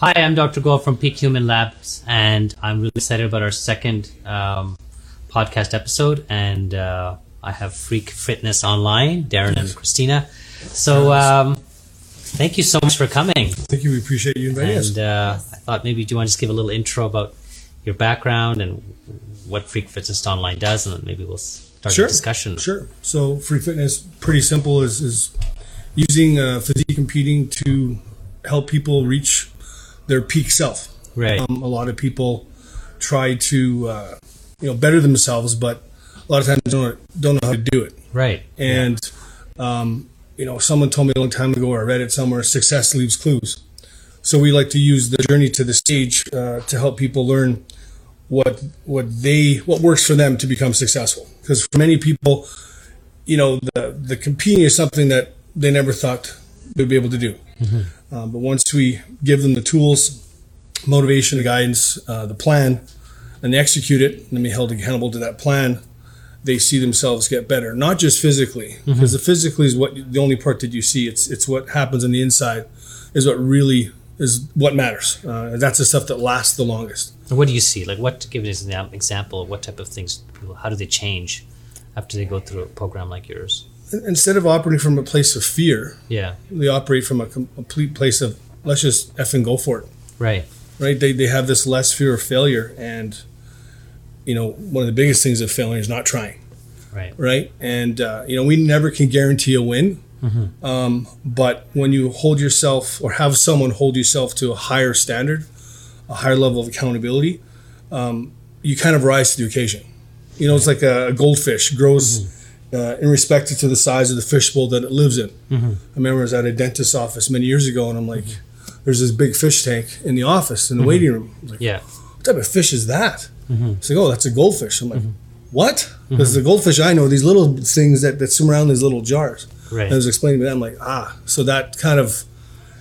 Hi, I'm Dr. Gold from Peak Human Labs, and I'm really excited about our second um, podcast episode. And uh, I have Freak Fitness Online, Darren and Christina. So, um, thank you so much for coming. Thank you. We appreciate you inviting us. And uh, I thought maybe do you want to just give a little intro about your background and what Freak Fitness Online does, and then maybe we'll start Sure. the discussion. Sure. So, Freak fitness, pretty simple, is, is using uh, physique competing to help people reach their peak self. Right. Um, a lot of people try to, uh, you know, better themselves, but a lot of times don't don't know how to do it. right. And um, you know, someone told me a long time ago, or I read it somewhere: success leaves clues. So we like to use the journey to the stage uh, to help people learn what what they what works for them to become successful. Because for many people, you know, the the competing is something that they never thought they'd be able to do. Um, but once we give them the tools, motivation, the guidance, uh, the plan, and they execute it, and then be held accountable to that plan, they see themselves get better. Not just physically, because the physically is what the only part that you see. It's it's what happens on the inside, is what really is what matters. Uh, that's the stuff that lasts the longest. And what do you see? Like, what give us an example of what type of things? How do they change after they go through a program like yours? Instead of operating from a place of fear, Yeah. they operate from a complete place of let's just effing go for it. Right. right? They, they have this less fear of failure. And, you know, one of the biggest things of failing is not trying, Right. right? And, uh, you know, we never can guarantee a win. Um, but when you hold yourself or have someone hold yourself to a higher standard, a higher level of accountability, um, you kind of rise to the occasion. You know, it's like a, a goldfish grows uh, in respect to the size of the fishbowl that it lives in. Mm-hmm. I remember I was at a dentist's office many years ago, and I'm like, mm-hmm. there's this big fish tank in the office in the mm-hmm. waiting room. I was like, Yeah. what type of fish is that? It's like, oh, that's a goldfish. I'm like, what? Because the goldfish I know, these little things that, that swim around these little jars. Right. And I was explaining to them, like, ah, so that kind of,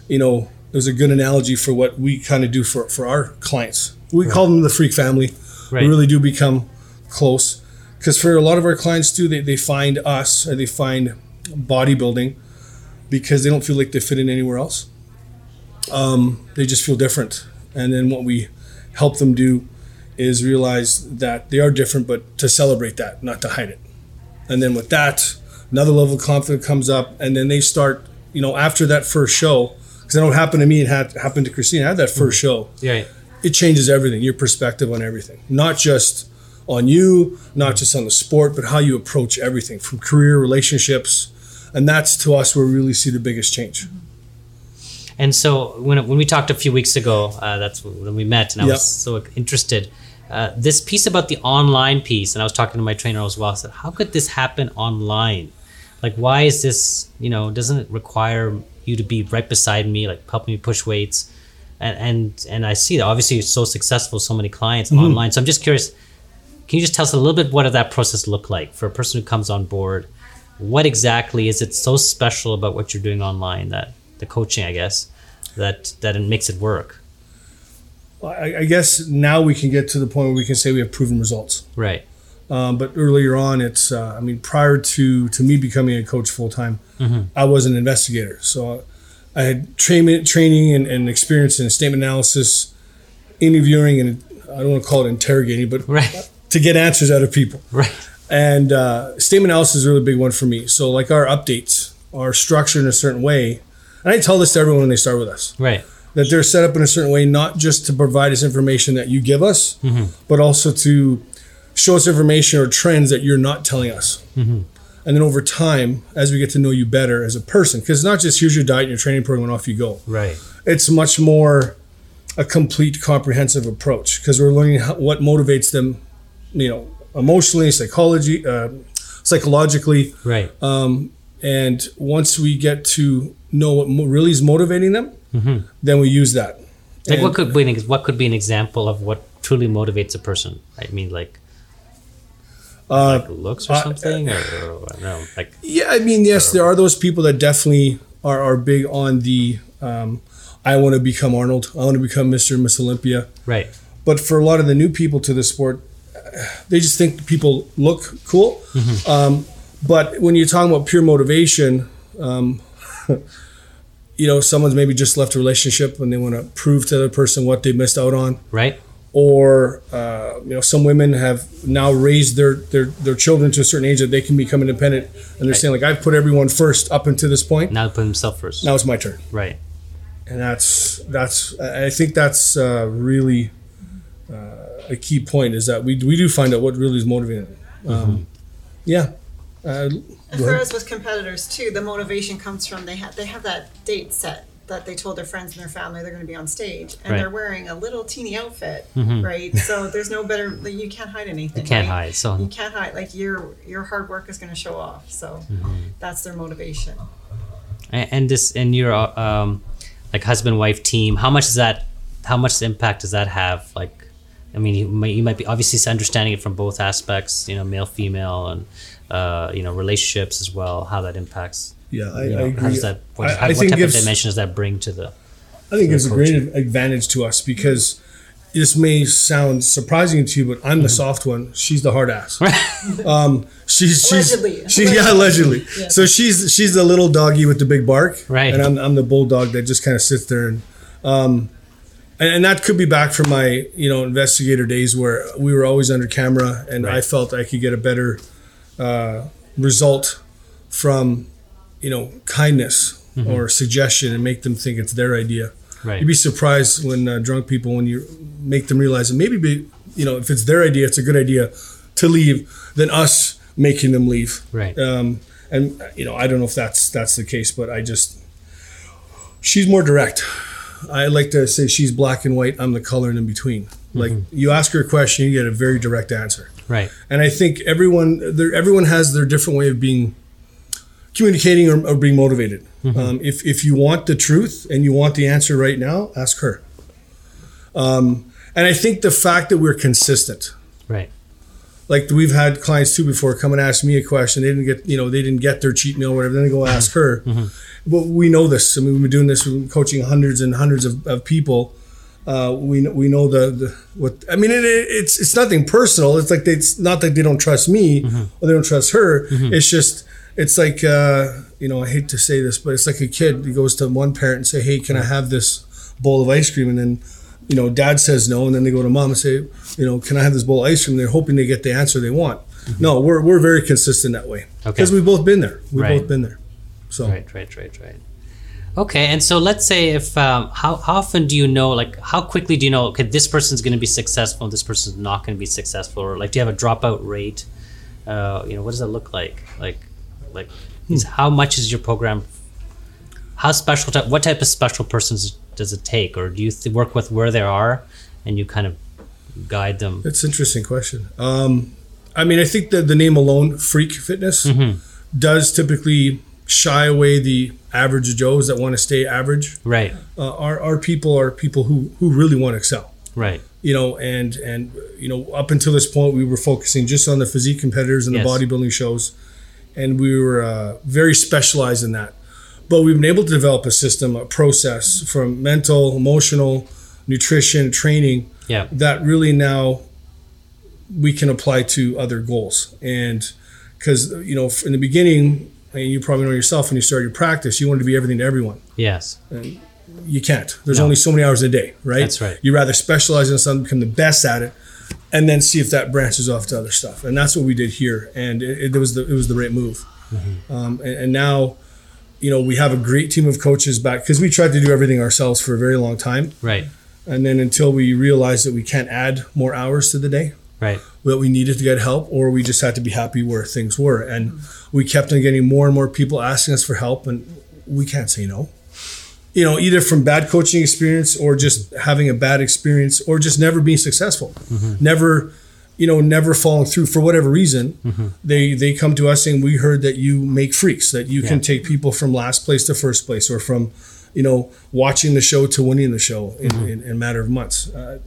you know, it was a good analogy for what we kind of do for, for our clients. We call them the freak family. Right. We really do become close. Because for a lot of our clients too, they, they find us or they find bodybuilding because they don't feel like they fit in anywhere else. Um, they just feel different. And then what we help them do is realize that they are different, but to celebrate that, not to hide it. And then with that, another level of confidence comes up, and then they start, you know, after that first show, because I know it happened to me, it had happened to Christina. I had that first show. Yeah. It changes everything, your perspective on everything, not just on you, not just on the sport, but how you approach everything from career, relationships, and that's to us where we really see the biggest change. And so when when we talked a few weeks ago, uh, that's when we met, and I Yep. was so interested. Uh, this piece about the online piece, and I was talking to my trainer as well. I said, "How could this happen online? Like, why is this? You know, doesn't it require you to be right beside me, like helping me push weights?" And and and I see that obviously you're so successful, so many clients online. So I'm just curious. Can you just tell us a little bit what did that process look like for a person who comes on board? What exactly is it so special about what you're doing online that the coaching, I guess, that that it makes it work? I, I guess now we can get to the point where we can say we have proven results. Right. Um, but earlier on, it's uh, I mean, prior to to me becoming a coach full time, I was an investigator. So I had training training and, and experience in statement analysis, interviewing, and I don't want to call it interrogating, but Right. To get answers out of people. Right. And uh, statement analysis is a really big one for me. So like our updates are structured in a certain way, and I tell this to everyone when they start with us Right. that they're set up in a certain way, not just to provide us information that you give us, but also to show us information or trends that you're not telling us. And then over time, as we get to know you better as a person, because it's not just here's your diet and your training program and off you go. Right. It's much more a complete, comprehensive approach because we're learning how, what motivates them, you know, emotionally, psychology, uh, psychologically, Right. um, and once we get to know what mo- really is motivating them, then we use that. like And- what could be an, ex- what could be an example of what truly motivates a person? I mean, like, Uh, like looks or uh, something, or, or no, like Yeah, I mean, yes, there are those people that definitely are, are big on the um, I want to become Arnold, I want to become Mr. and Miss Olympia. right. But for a lot of the new people to the sport, they just think people look cool. Um, but when you're talking about pure motivation, um, you know, someone's maybe just left a relationship and they want to prove to the other person what they missed out on. Right. Or, uh, you know, some women have now raised their, their, their children to a certain age that they can become independent. And they're Right. saying, like, I've put everyone first up until this point. Now put himself first. Now it's my turn. Right. And that's, that's, I I think that's uh, really uh, a key point is that we, we do find out what really is motivating them. Um, Yeah. Uh, And Go for us with competitors too, the motivation comes from they have they have that date set that they told their friends and their family they're going to be on stage, and Right. they're wearing a little teeny outfit, Mhm. right? So there's no better. Like, you can't hide anything. You can't right? hide. So You can't hide. Like your your hard work is going to show off. So Mm-hmm. that's their motivation. and, and this and your uh, um, like husband wife team. How much does that? How much impact does that have? Like, I mean, you might, you might be obviously understanding it from both aspects. You know, male, female, and uh, you know relationships as well. How that impacts. yeah, I, You I agree. how does that? What, I- how, I what type gives- of dimension does that bring to the? I think it's a great advantage to us because this may sound surprising to you, but I'm Mm-hmm. the soft one. She's the hard ass. um, she's she's Allegedly. she's yeah allegedly. Yeah. So she's she's the little doggy with the big bark, Right. And I'm I'm the bulldog that just kind of sits there and. Um, and, and that could be back from my, you know, investigator days where we were always under camera, and I felt I could get a better uh, result from, you know, kindness Mm-hmm. or suggestion and make them think it's their idea. Right. You'd be surprised when uh, drunk people, when you make them realize that maybe, be, you know, if it's their idea, it's a good idea to leave than us making them leave. Right. Um, and you know, I don't know if that's that's the case, but I just she's more direct. I like to say she's black and white. I'm the color in between. Like you ask her a question, you get a very direct answer. Right. And I think everyone there, everyone has their different way of being communicating or, or being motivated. Um, if if you want the truth and you want the answer right now, ask her. Um, and I think the fact that we're consistent, Right. Like we've had clients too before come and ask me a question. They didn't get you know they didn't get their cheat meal or whatever. Then they go mm-hmm. ask her. Mm-hmm. But we know this. I mean, we've been doing this, we've been coaching hundreds and hundreds of, of people. Uh, we we know the, the what I mean. It, it, it's it's nothing personal. It's like they, it's not that they don't trust me mm-hmm. or they don't trust her. It's just it's like uh, you know I hate to say this, but it's like a kid. He goes to one parent and say, "Hey, can I have this bowl of ice cream?" And then you know dad says no, and then they go to mom and say, "You know, can I have this bowl of ice cream?" They're hoping they get the answer they want. No, we're we're very consistent that way Okay. because we've both been there. We've Right. both been there. So Right, right, right, right. Okay, and so let's say if um, how how often do you know like how quickly do you know okay this person's going to be successful this person's not going to be successful or like do you have a dropout rate? Uh, you know what does that look like? Like like is how much is your program? How special? Type, what type of special persons does it take, or do you th- work with where they are and you kind of guide them? That's an interesting question. Um, I mean, I think that the name alone, Freak Fitness, does typically shy away the average Joes that want to stay average. Right, Uh, our, our people are people who, who really want to excel. right, You know, and and you know, up until this point, we were focusing just on the physique competitors and Yes. the bodybuilding shows, and we were uh, very specialized in that. But we've been able to develop a system, a process from mental, emotional, nutrition, training yeah, that really now we can apply to other goals. And because, you know, in the beginning, and you probably know yourself when you start your practice, you want to be everything to everyone. yes, You can't. There's No. only so many hours a day, right? That's right. You rather specialize in something, become the best at it, and then see if that branches off to other stuff. And that's what we did here. And it, it was the it was the right move. Mm-hmm. Um, and, and now, you know, we have a great team of coaches back because we tried to do everything ourselves for a very long time. right, And then until we realized that we can't add more hours to the day, right, that we needed to get help, or we just had to be happy where things were. And we kept on getting more and more people asking us for help, and we can't say no. You know, either from bad coaching experience or just having a bad experience or just never being successful, mm-hmm. never, you know, never following through for whatever reason. They they come to us saying we heard that you make freaks, that you can take people from last place to first place, or from, you know, watching the show to winning the show in, in, in a matter of months. Uh,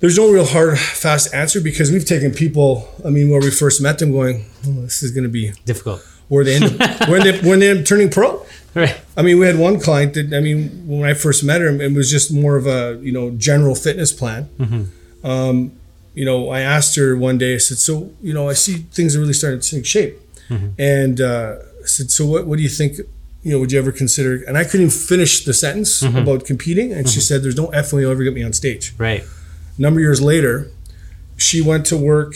there's no real hard, fast answer because we've taken people. I mean, where we first met them, going, oh, "This is going to be difficult, where they end up, when they when they're turning pro." right, I mean, we had one client that I mean, when I first met her, it was just more of a you know general fitness plan. Um, you know, I asked her one day. I said, "So, you know, I see things are really starting to take shape," mm-hmm. and uh, I said, "So, what what do you think? you know, would you ever consider? And I couldn't even finish the sentence mm-hmm. about competing, and she mm-hmm. said, "There's no F you'll ever get me on stage." Right. A number of years later, she went to work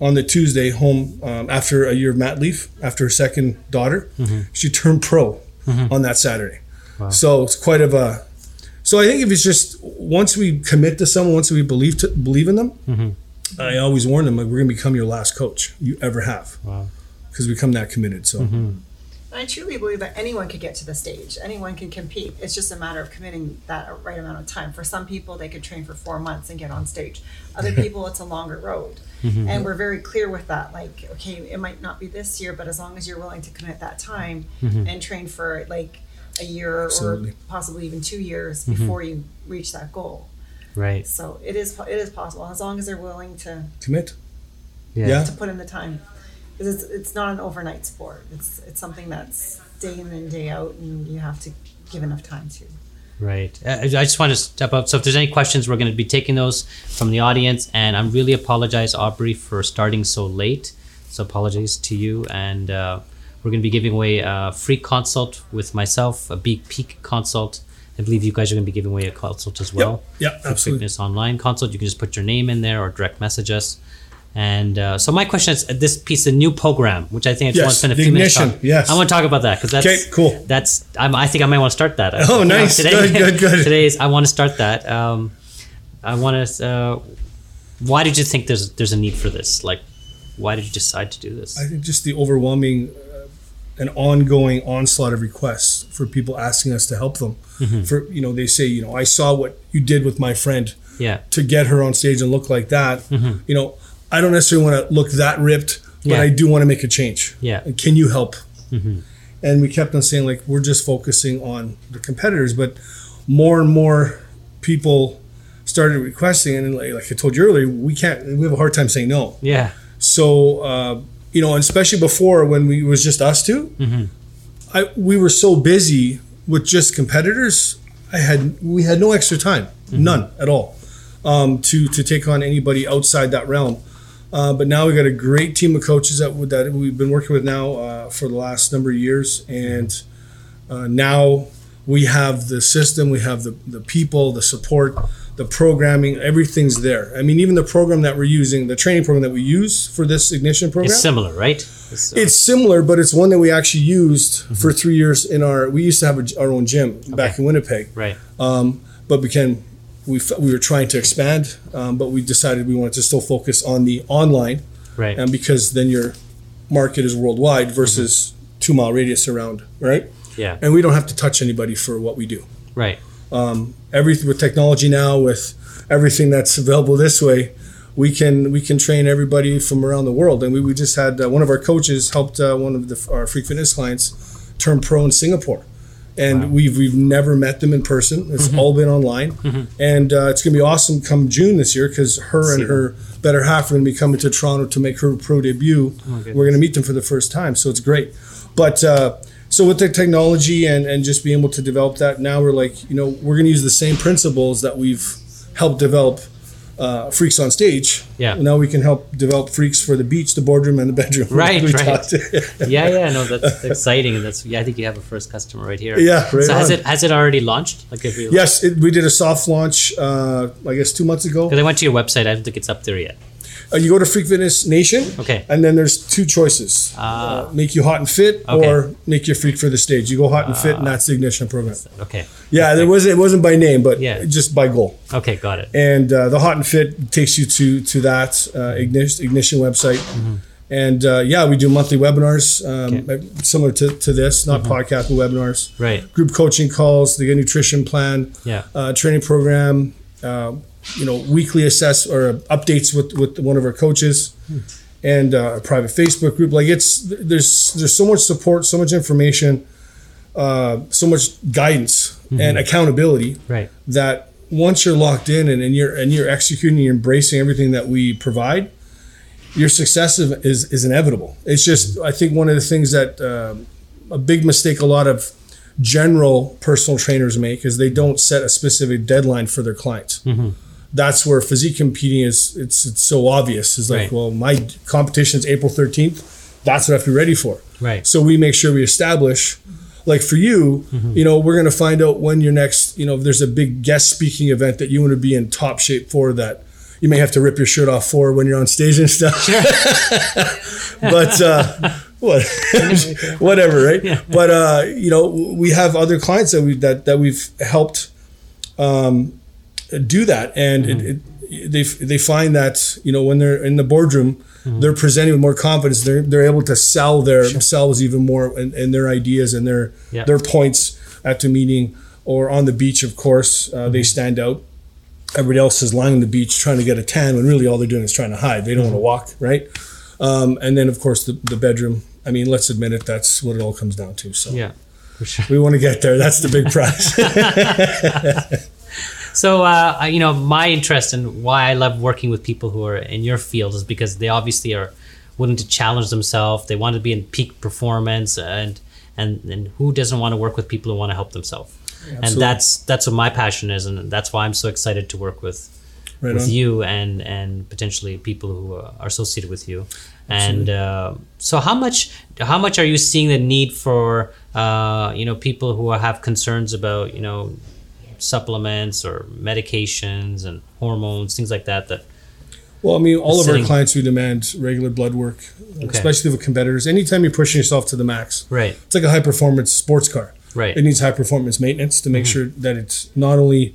on the Tuesday home um, after a year of mat leave after her second daughter. She turned pro on that Saturday. So it's quite of a. So I think if it's just once we commit to someone, once we believe to believe in them, mm-hmm. I always warn them like we're gonna become your last coach you ever have. Wow. Because we become that committed. So mm-hmm. I truly believe that anyone could get to the stage. Anyone can compete. It's just a matter of committing that right amount of time. For some people, they could train for four months and get on stage. Other people, it's a longer road. Mm-hmm. And we're very clear with that. Like, okay, it might not be this year, but as long as you're willing to commit that time and train for like a year Absolutely. or possibly even two years before you reach that goal. Right. So it is it is possible as long as they're willing to commit. Yeah. Yeah. to put in the time. Because it's, it's not an overnight sport. It's it's something that's day in and day out, and you have to give enough time to. Right. Uh, I just want to step up. So if there's any questions, we're going to be taking those from the audience. And I'm really apologize, Aubrey, for starting so late. So apologies to you. And uh, we're going to be giving away a free consult with myself, a big peak consult. I believe you guys are going to be giving away a consult as well. Yep, for absolutely. Fitness online consult. You can just put your name in there or direct message us. And uh, so my question is uh, this piece, a new program, which I think I just Yes, want to spend a few minutes ignition, on. yes. I want to talk about that because that's Okay, cool. That's I'm, I think I might want to start that. Oh, nice. Good, good, good. Today is I want to start that. Um, I want to. Uh, why did you think there's there's a need for this? Like, why did you decide to do this? I think just the overwhelming and ongoing onslaught of requests for people asking us to help them. Mm-hmm. For you know, they say, you know, I saw what you did with my friend yeah. to get her on stage and look like that. Mm-hmm. You know, I don't necessarily want to look that ripped, but Yeah. I do want to make a change. Yeah. And can you help? Mm-hmm. And we kept on saying like we're just focusing on the competitors, but more and more people started requesting, and like, like I told you earlier, we can't. We have a hard time saying no. Yeah. So uh, you know, and especially before when we was just us 2 Mm-hmm. I we were so busy with just competitors. I had we had no extra time, Mm-hmm. none at all, um, to to take on anybody outside that realm. Uh, but now we got a great team of coaches that that we've been working with now uh, for the last number of years, and uh, now we have the system, we have the the people, the support, the programming, everything's there. I mean, even the program that we're using, the training program that we use for this ignition program, It's similar, right? It's, uh, it's similar, but it's one that we actually used for three years in our. We used to have a, our own gym back in Winnipeg, right. um, but we f- we were trying to expand, um, but we decided we wanted to still focus on the online, Right. and because then your market is worldwide versus two mile radius around, right? yeah. And we don't have to touch anybody for what we do. Right. Um, everything with technology now, with everything that's available this way, we can we can train everybody from around the world. And we, we just had uh, one of our coaches helped uh, one of the, our Freak Fitness clients turn pro in Singapore, and we've we've never met them in person. It's all been online, and uh, it's gonna be awesome come June this year because her and her better half are gonna be coming to Toronto to make her pro debut. goodness. We're gonna meet them for the first time, so it's great. But uh, so with the technology and and just being able to develop that, now we're like, you know, we're gonna use the same principles that we've helped develop uh, freaks on stage. Yeah. Now we can help develop freaks for the beach, the boardroom, and the bedroom. Right, We right. Yeah, yeah, no, that's exciting, and that's yeah. I think you have a first customer right here. Yeah, right so has it has it already launched? Like if you yes, it, we did a soft launch. Uh, I guess two months ago. because I went to your website, I don't think it's up there yet. Uh, you go to Freak Fitness Nation. Okay. And then there's two choices: Ah. uh, make you hot and fit, Okay. or make you freak for the stage. You go hot and fit, and that's the ignition program. Okay. Yeah, there wasn't. It wasn't by name, but Yeah. just by goal. Okay, got it. and uh, the hot and fit takes you to to that uh, ignition, ignition website and uh, yeah we do monthly webinars um, similar to, to this not podcast but webinars Right. group coaching calls the nutrition plan Yeah. uh, training program uh, you know weekly assess or updates with with one of our coaches and uh, a private facebook group like it's there's there's so much support so much information uh, so much guidance and accountability Right. that once you're locked in and, and you're and you're executing, you're embracing everything that we provide, your success is is, is inevitable. It's just I think one of the things that um, a big mistake a lot of general personal trainers make is they don't set a specific deadline for their clients. That's where physique competing is. It's it's so obvious. It's like, Right. well, my competition is April 13th. That's what I have to be ready for. Right. So we make sure we establish like for you, you know, we're gonna find out when your next, you know, if there's a big guest speaking event that you want to be in top shape for that you may have to rip your shirt off for when you're on stage and stuff. but uh, what, whatever, right? But uh, you know, we have other clients that we that that we've helped um, do that, and it, it, they they find that you know when they're in the boardroom. They're presenting with more confidence. They're they're able to sell their themselves even more and, and their ideas and their Yeah. their points at the meeting or on the beach. Of course, uh, they stand out everybody else is lying on the beach trying to get a tan when really all they're doing is trying to hide. They don't want to walk, right? Um, and then, of course, the, the bedroom. I mean, let's admit it, that's what it all comes down to. So Yeah, for sure. we want to get there. That's the big prize. So, uh, I- you know, my interest and why I love working with people who are in your field is because they obviously are willing to challenge themselves. They want to be in peak performance, and and and who doesn't want to work with people who want to help themselves? And that's that's what my passion is, and that's why I'm so excited to work with right with on. you and and potentially people who are associated with you. And uh, so, how much how much are you seeing the need for uh, you know people who have concerns about you know supplements or medications and hormones, things like that? That Well, I mean, all of our clients we demand regular blood work, especially with competitors. Anytime you're pushing yourself to the max, right, it's like a high performance sports car. right, It needs high performance maintenance to make sure that it's not only,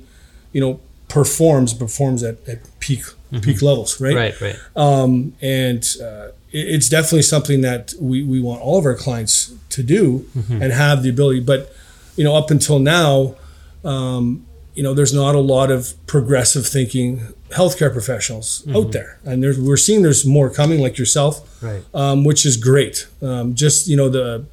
you know, performs, performs at, at peak peak levels, right? right, right, um, and uh, it's definitely something that we, we want all of our clients to do and have the ability. But you know, up until now, um, you know, there's not a lot of progressive thinking healthcare professionals out there, and there's we're seeing there's more coming, like yourself, right. um, which is great. Um, just you know the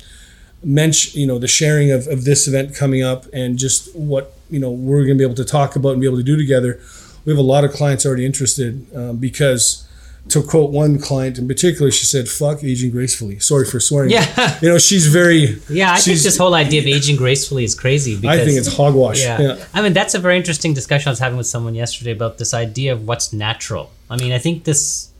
mention, you know, the sharing of, of this event coming up, and just what you know we're going to be able to talk about and be able to do together. We have a lot of clients already interested um, because, to quote one client in particular, she said, "Fuck aging gracefully." Sorry for swearing. Yeah. you know, she's very. Yeah, I think this whole idea of aging gracefully is crazy. Because, I think it's hogwash. Yeah. Yeah. I mean, that's a very interesting discussion I was having with someone yesterday about this idea of what's natural. I mean, I think this,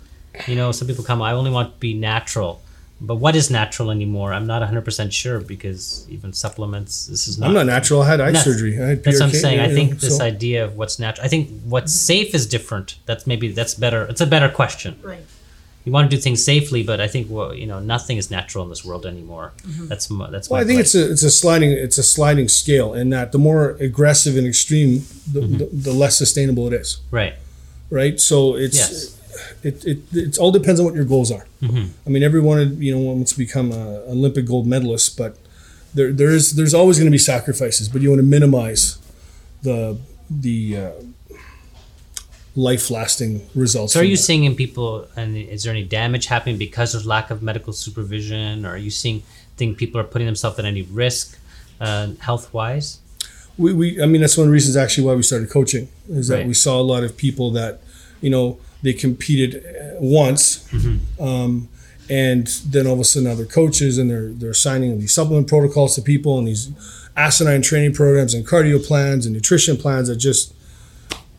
you know, some people come, I only want to be natural. But what is natural anymore? I'm not 100% sure because even supplements, this is not. I'm not natural. I had eye That's- surgery. I had That's what I'm PRK, saying. I think know, this so- idea of what's natural, I think what's safe is different. That's maybe, that's better. It's a better question. Right. You want to do things safely, but I think, well, you know, nothing is natural in this world anymore. That's, my- that's Well, my I think place. it's a it's a sliding it's a sliding scale, in that the more aggressive and extreme, the, Mm-hmm. the, the less sustainable it is. Right. right? So it's Yes. It, it it all depends on what your goals are. Mhm. I mean, everyone you know wants to become a Olympic gold medalist, but there there is there's always going to be sacrifices, but you want to minimize the the uh, life lasting results. So are you that. seeing in people, and is there any damage happening because of lack of medical supervision? Or are you seeing think people are putting themselves at any risk, uh, health wise? we, we I mean that's one of the reasons actually why we started coaching is that Right. we saw a lot of people that you know they competed uh, once Mm-hmm. um, and then all of a sudden now they're coaches and they're they're signing these supplement protocols to people and these asinine training programs and cardio plans and nutrition plans that just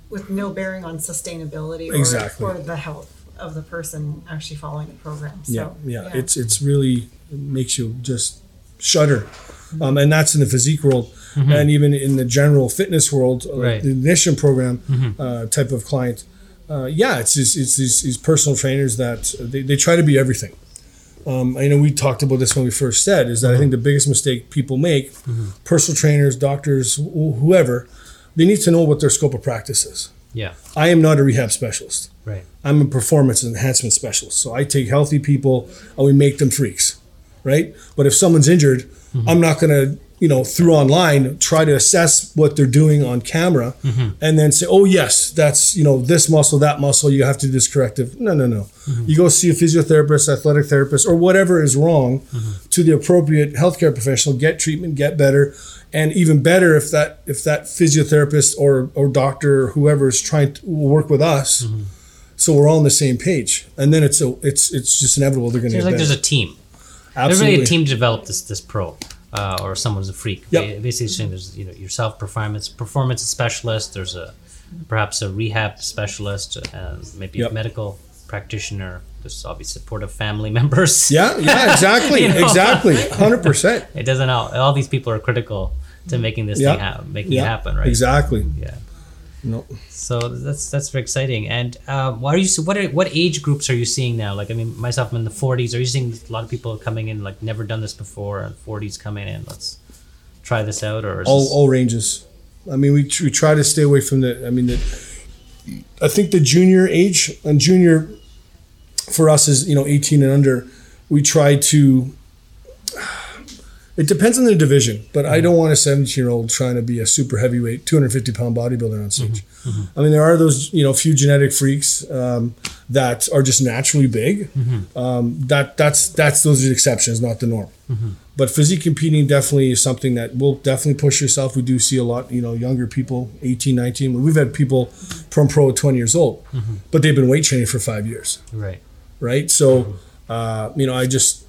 With no bearing on sustainability or, Exactly. or the health of the person actually following the program. So, yeah, yeah it's it's really it makes you just shudder um, and that's in the physique world and even in the general fitness world uh, Mm-hmm. Right. the ignition program uh, type of client uh, yeah it's just, it's these, these personal trainers that they, they try to be everything um, I know we talked about this when we first said is that I think the biggest mistake people make personal trainers doctors wh- whoever they need to know what their scope of practice is Yeah. I am not a rehab specialist Right. I'm a performance enhancement specialist. So I take healthy people and we make them freaks, right? But if someone's injured, I'm not going to, you know, through online try to assess what they're doing on camera mm-hmm. and then say, oh, yes, that's, you know, this muscle, that muscle, you have to do this corrective. No, no, no. Mm-hmm. You go see a physiotherapist, athletic therapist, or whatever is wrong mm-hmm. to the appropriate healthcare professional, get treatment, get better. And even better if that if that physiotherapist or, or doctor or whoever is trying to work with us, so we're all on the same page, and then it's a, it's it's just inevitable they're going to Seems like better. there's a team. Absolutely. There's really a team to develop this this pro, uh, or someone's a freak. Yep. Basically, saying there's you know yourself performance performance specialist. There's a perhaps a rehab specialist, uh, maybe Yep. a medical practitioner, there's obviously supportive family members. Yeah, yeah, exactly, You know? exactly, hundred percent. It doesn't all, all these people are critical to making this Yeah. thing happen, making Yeah, it happen, right? Exactly. Yeah. No. So that's that's very exciting. And um, what are you? What are what age groups are you seeing now? Like I mean, myself, I'm in the 40s. Are you seeing a lot of people coming in like never done this before, and 40s coming in? Let's try this out, or all this- all ranges. I mean, we, we try to stay away from the. I mean, the, I think the junior age and junior for us is you know 18 and under. We try to. It depends on the division, but I mm-hmm. don't want a 17 year old trying to be a super heavyweight, 250 pound bodybuilder on stage. Mm-hmm. Mm-hmm. I mean, there are those you know few genetic freaks um, that are just naturally big. Um, that that's that's those are the exceptions, not the norm. But physique competing definitely is something that will definitely push yourself. We do see a lot, you know, younger people, 18, 19. We've had people from pro at 20 years old, but they've been weight training for five years, right? right? So, uh, you know, I just,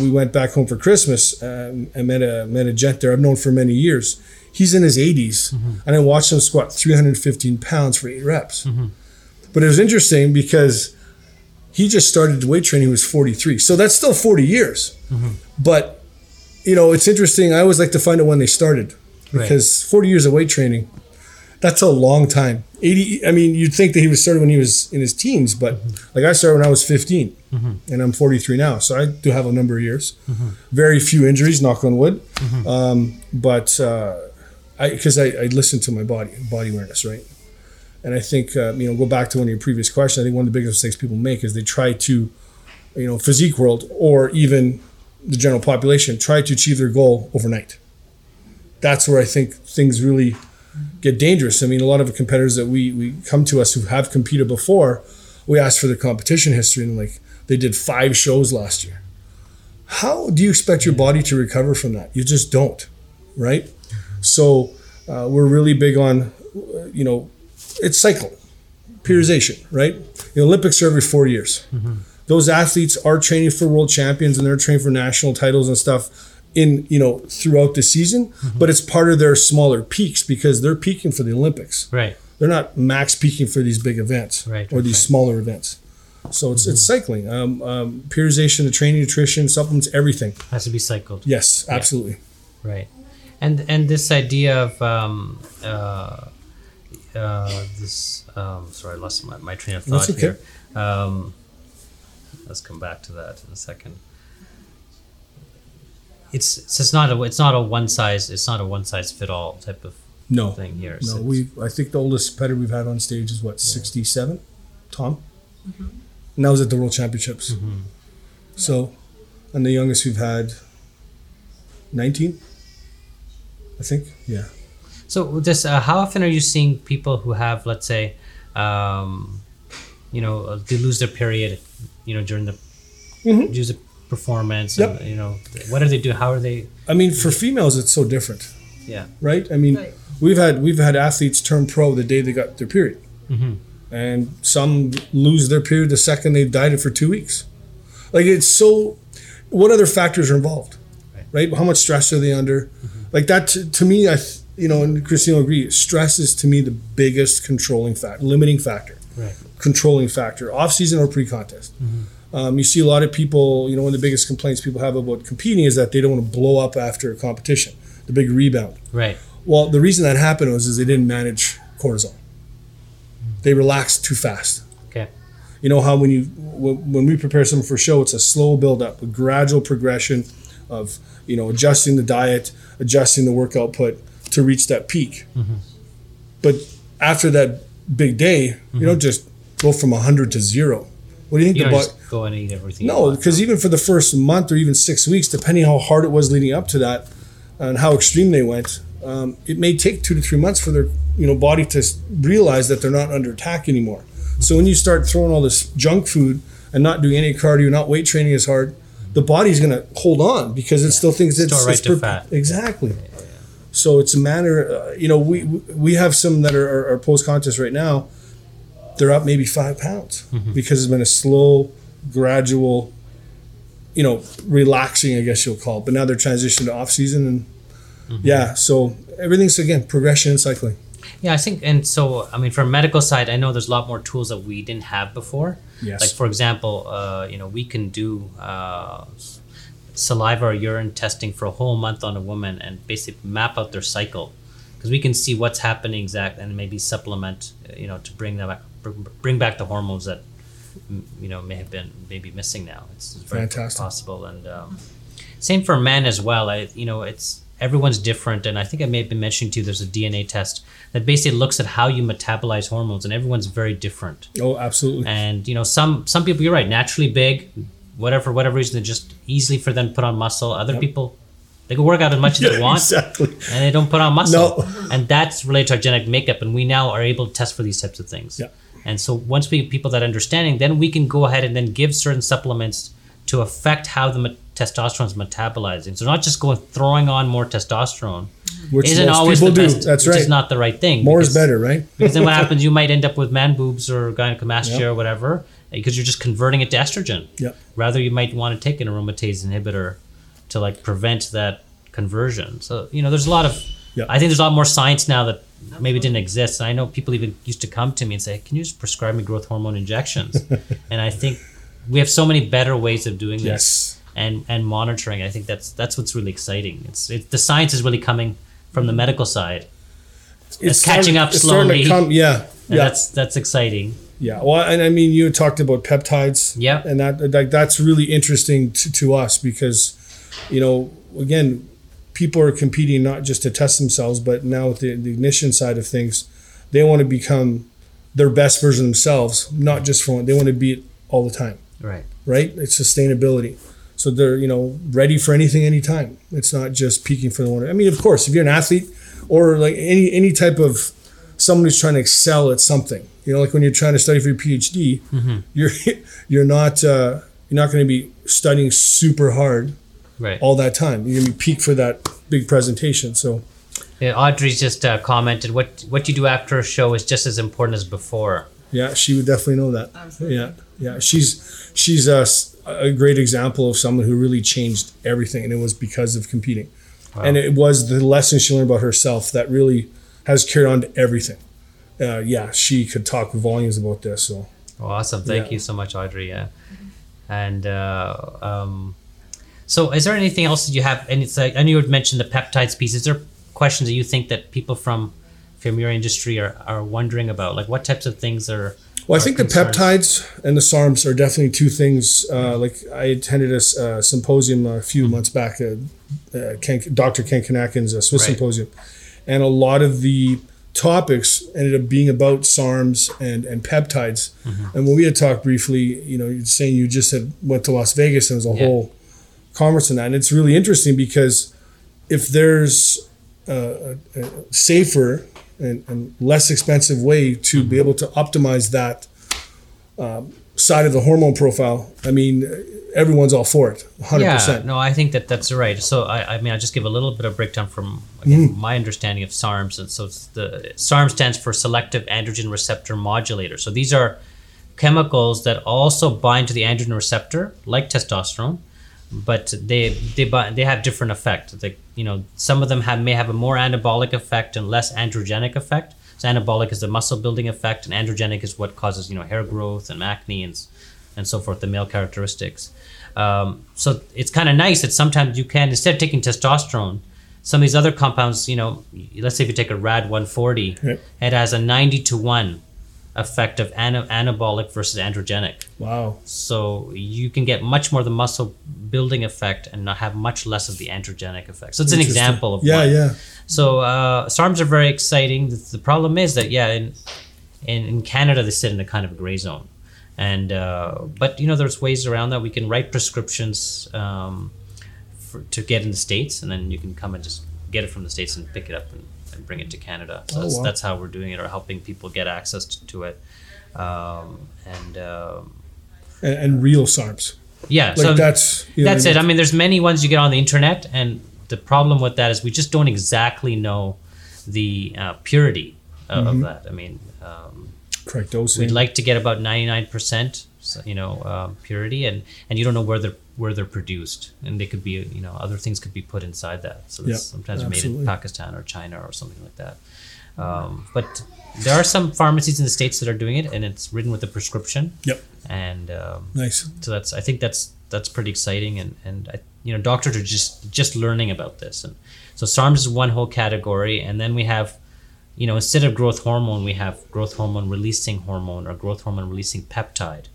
we went back home for Christmas um, and met a, met a gent there I've known for many years. He's in his 80s, mm-hmm. and I watched him squat 315 pounds for eight reps. Mm-hmm. But it was interesting because he just started weight training, he was 43. So that's still 40 years. Mm-hmm. But you know, it's interesting. I always like to find out when they started Right. because 40 years of weight training, that's a long time. 80, I mean, you'd think that he was started when he was in his teens, but like I started when I was 15 and I'm 43 now. So I do have a number of years. Very few injuries, knock on wood. Um, but uh, I, because I, I listen to my body, body awareness, right? And I think, uh, you know, go back to one of your previous questions. I think one of the biggest mistakes people make is they try to, you know, physique world or even the general population try to achieve their goal overnight. That's where I think things really get dangerous. I mean, a lot of competitors that we, we come to us who have competed before, we ask for their competition history and like they did five shows last year. How do you expect your body to recover from that? You just don't, right? So uh, we're really big on, you know, it's cycle, periodization, right? The Olympics are every four years. Those athletes are training for world champions and they're training for national titles and stuff in you know throughout the season, but it's part of their smaller peaks because they're peaking for the Olympics. Right. They're not max peaking for these big events Right, or these right. smaller events. So it's it's cycling, um, um, periodization, the training, nutrition, supplements, everything. Has to be cycled. Yes, absolutely. Right. And and this idea of um, uh, uh, this um, sorry, I lost my, my train of thought okay. here. Um, let's come back to that in a second. It's it's not a it's not a one size it's not a one size fit all type of No, thing here. no. So We I think the oldest competitor we've had on stage is what sixty seven, Tom, and that was at the World Championships. Mm-hmm. So, and the youngest we've had, nineteen. I think, yeah. So this, uh, how often are you seeing people who have, let's say, um, you know, uh, they lose their period, you know, during the Mhm. Use of performance, Yep. and you know, what do they do? How are they? I mean, for females, it's so different, Yeah. right? I mean, Right. we've had we've had athletes turn pro the day they got their period, Mhm. and some lose their period the second they've dieted for two weeks. Like it's so. What other factors are involved, right? How much stress are they under? Like that to, to me, I you know, and Christine will agree. Stress is to me the biggest controlling factor, limiting factor Right. controlling factor, off season or pre contest. Um, you see a lot of people, you know, one of the biggest complaints people have about competing is that they don't want to blow up after a competition, the big rebound. Right. Well, the reason that happened was is they didn't manage cortisol. They relaxed too fast. Okay. You know how when you when we prepare someone for a show, it's a slow build up, a gradual progression of you know adjusting the diet, adjusting the work output to reach that peak. But after that big day, you don't just go from hundred to zero. What do you think You the don't body? just go and eat everything. No, because even for the first month or even six weeks, depending how hard it was leading up to that, and how extreme they went, um, it may take two to three months for their you know body to realize that they're not under attack anymore. So when you start throwing all this junk food and not doing any cardio, not weight training as hard, the body's going to hold on because it still thinks it's, Store right it's to per- fat. Exactly. So it's a matter, uh, you know, we we have some that are, are, are post contest right now. They're up maybe five pounds Mm-hmm. because it's been a slow, gradual, you know, relaxing, I guess you'll call it. But now they're transitioning to off season, and Mm-hmm. yeah, so everything's again progression and cycling. Yeah, I think, and so I mean, from medical side, I know there's a lot more tools that we didn't have before. Yes. Like for example, uh, you know, we can do uh, saliva or urine testing for a whole month on a woman and basically map out their cycle, because we can see what's happening exact and maybe supplement, uh, you know, to bring them back, br- bring back the hormones that you know may have been maybe missing now. It's very Fantastic. possible, and um, same for men as well. I you know it's everyone's different, and I think I may have been mentioning to you. There's a DNA test that basically looks at how you metabolize hormones, and everyone's very different. Oh, absolutely. And you know some some people you're right naturally big, whatever for whatever reason they're just easily for them to put on muscle. Other people they can work out as much as they want exactly. and they don't put on muscle. No. And that's related to our genetic makeup, and we now are able to test for these types of things. Yeah. And so once we give people that understanding, then we can go ahead and then give certain supplements to affect how the me- testosterone is metabolizing. So not just going throwing on more testosterone Which isn't always the do. best. That's right. is not the right thing. More is better, right? because then what happens? You might end up with man boobs or gynecomastia Yep. or whatever because you're just converting it to estrogen. Yep. Rather, you might want to take an aromatase inhibitor to like prevent that conversion. So you know, there's a lot of. Yep. I think there's a lot more science now that maybe didn't exist. And I know people even used to come to me and say, "Can you just prescribe me growth hormone injections?" and I think we have so many better ways of doing this Yes. and and monitoring. I think that's that's what's really exciting. It's it, the science is really coming from the medical side, It's catching starting- up it's to slowly. come- yeah. and Yeah. that's that's exciting. Yeah, well, and I mean, you talked about peptides. Yeah. and that like that's really interesting to, to us because, you know, again, people are competing not just to test themselves, but now with the, the ignition side of things, they want to become their best version of themselves, not just for one. they want to be it all the time, Right. right? It's sustainability. So they're you know ready for anything, anytime. It's not just peaking for the one. I mean, of course, if you're an athlete or like any any type of someone who's trying to excel at something, you know, like when you're trying to study for your PhD, you're you're not uh, you're not going to be studying super hard Right. all that time. You're going to be peak for that big presentation. So Yeah, Audrey's just uh, commented what what you do after a show is just as important as before. yeah, she would definitely know that. Absolutely. Yeah, yeah, she's she's a, s- a great example of someone who really changed everything, and it was because of competing. And it was the lesson she learned about herself that really has carried on to everything. Uh, yeah, she could talk volumes about this. So awesome! Thank Yeah. you so much, Audrey. Yeah. And uh, um, so, is there anything else that you have? And it's like I know you had mentioned the peptides piece. Is there questions that you think that people from from your industry are, are wondering about? Like, what types of things are? Well, I think the peptides and the SARMs are definitely two things. Uh, like I attended a, uh, symposium a few months back, uh, uh, Ken, Dr. Ken Kinakin's uh, SWIS Right. symposium, and a lot of the topics ended up being about SARMs and and peptides. And when we had talked briefly, you know, you're saying you just had went to Las Vegas and it was a Yeah. whole conference on that, and it's really interesting because if there's a, a, safer and, and less expensive way to be able to optimize that um, side of the hormone profile, I mean, everyone's all for it, 100%. Yeah, no, I think that that's right. So I, I mean, I'll just give a little bit of breakdown from again, Mm. my understanding of SARMs. And so it's the SARM stands for selective androgen receptor modulator. So these are chemicals that also bind to the androgen receptor, like testosterone, but they they they have different effect. Like you know, some of them have may have a more anabolic effect and less androgenic effect. So anabolic is the muscle building effect, and androgenic is what causes you know hair growth and acne and and so forth, the male characteristics. Um, so it's kind of nice that sometimes you can instead of taking testosterone, some of these other compounds, you know, let's say if you take a RAD 140, Yep. it has a 90 to one effect of ana- anabolic versus androgenic. Wow. So you can get much more of the muscle building effect and not have much less of the androgenic effect. So it's an example of Yeah, one. yeah. So uh, SARMs are very exciting. The, the problem is that yeah, in, in in Canada they sit in a kind of gray zone, and uh, but you know there's ways around that. We can write prescriptions um, for, to get in the states, and then you can come and just get it from the states and pick it up and, and bring it to Canada. So Oh, that's, wow. that's how we're doing it, or helping people get access to, to it. Um, and um, And, and real SARMs. yeah, Like so that's you know that's it. I mean, there's many ones you get on the internet, and the problem with that is we just don't exactly know the uh, purity of, Mm-hmm. of that. I mean, um, Correct dosing. we'd like to get about 99%, you know, um, purity, and and you don't know where they're where they're produced, and they could be, you know, other things could be put inside that. So it's sometimes made in. Pakistan or China or something like that. Um, but there are some pharmacies in the states that are doing it, and it's written with a prescription. Yep. And um, Nice. so that's I think that's that's pretty exciting, and and I, you know doctors are just just learning about this, and so SARMs is one whole category, and then we have. You know, instead of growth hormone, we have growth hormone releasing hormone or growth hormone releasing peptide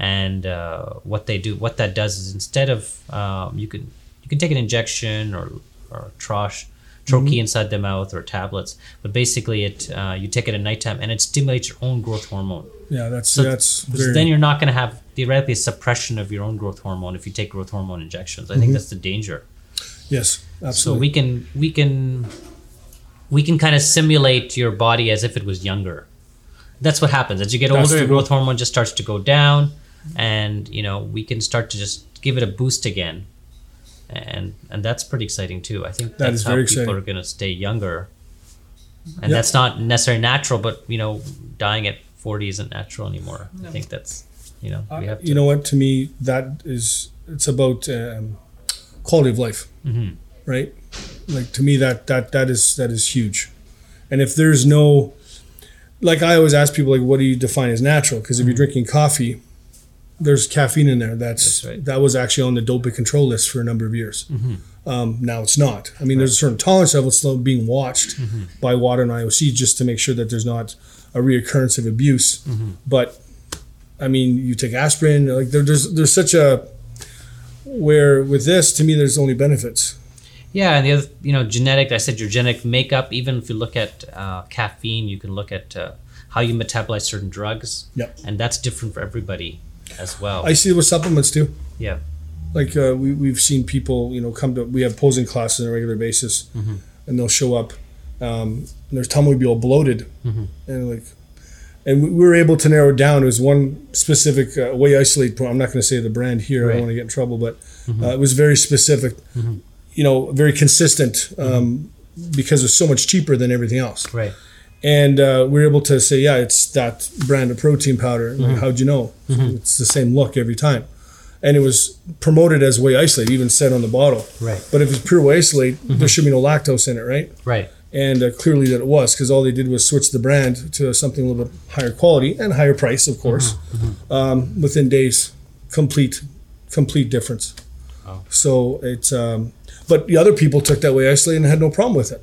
and uh, what they do what that does is instead of um, you can you can take an injection or or trosh troche inside the mouth or tablets but basically it uh, you take it at nighttime and it stimulates your own growth hormone Yeah, that's so that's so very. then you're not going to have theoretically a suppression of your own growth hormone if you take growth hormone injections i think that's the danger yes, absolutely. so we can we can we can kind of simulate your body as if it was younger. That's what happens as you get That's older. Your growth hormone just starts to go down, and you know we can start to just give it a boost again, and and that's pretty exciting too. I think That that's is how people exciting. are going to stay younger, and Yeah. that's not necessarily natural. But you know, dying at forty isn't natural anymore. I think that's you know we Uh, have to. you know what? To me, that is it's about um, quality of life, Mhm. right? Like to me, that that that is that is huge. And if there's no, like I always ask people, like, what do you define as natural? Because if you're drinking coffee, there's caffeine in there. That's, That's right. that was actually on the doping control list for a number of years. Mhm. Um, now it's not. I mean, there's a certain tolerance level still being watched by WADA and IOC just to make sure that there's not a reoccurrence of abuse. But I mean, you take aspirin, like there, there's there's such a where with this to me there's only benefits. Yeah, and the other, you know, genetic. I said your genetic makeup. Even if you look at uh, caffeine, you can look at uh, how you metabolize certain drugs. Yep. And that's different for everybody as well. I see it with supplements too. yeah. Like uh, we we've seen people, you know, come to we have posing classes on a regular basis, and they'll show up, um, and there's time we'd be all bloated, and like, and we we were able to narrow it down. It was one specific uh, whey isolate. I'm not going to say the brand here. I don't want to get in trouble, but uh, it was very specific. You know, very consistent um, because it's so much cheaper than everything else. Right. And uh, we're able to say, yeah, it's that brand of protein powder. Like, how'd you know? It's the same look every time. And it was promoted as whey isolate, even said on the bottle. Right. But if it's pure whey isolate, there should be no lactose in it, right? Right. And uh, clearly that it was, because all they did was switch the brand to something a little bit higher quality and higher price, of course. Um, within days, complete, complete difference. Wow. So it's, um, but the other people took that whey isolate and had no problem with it,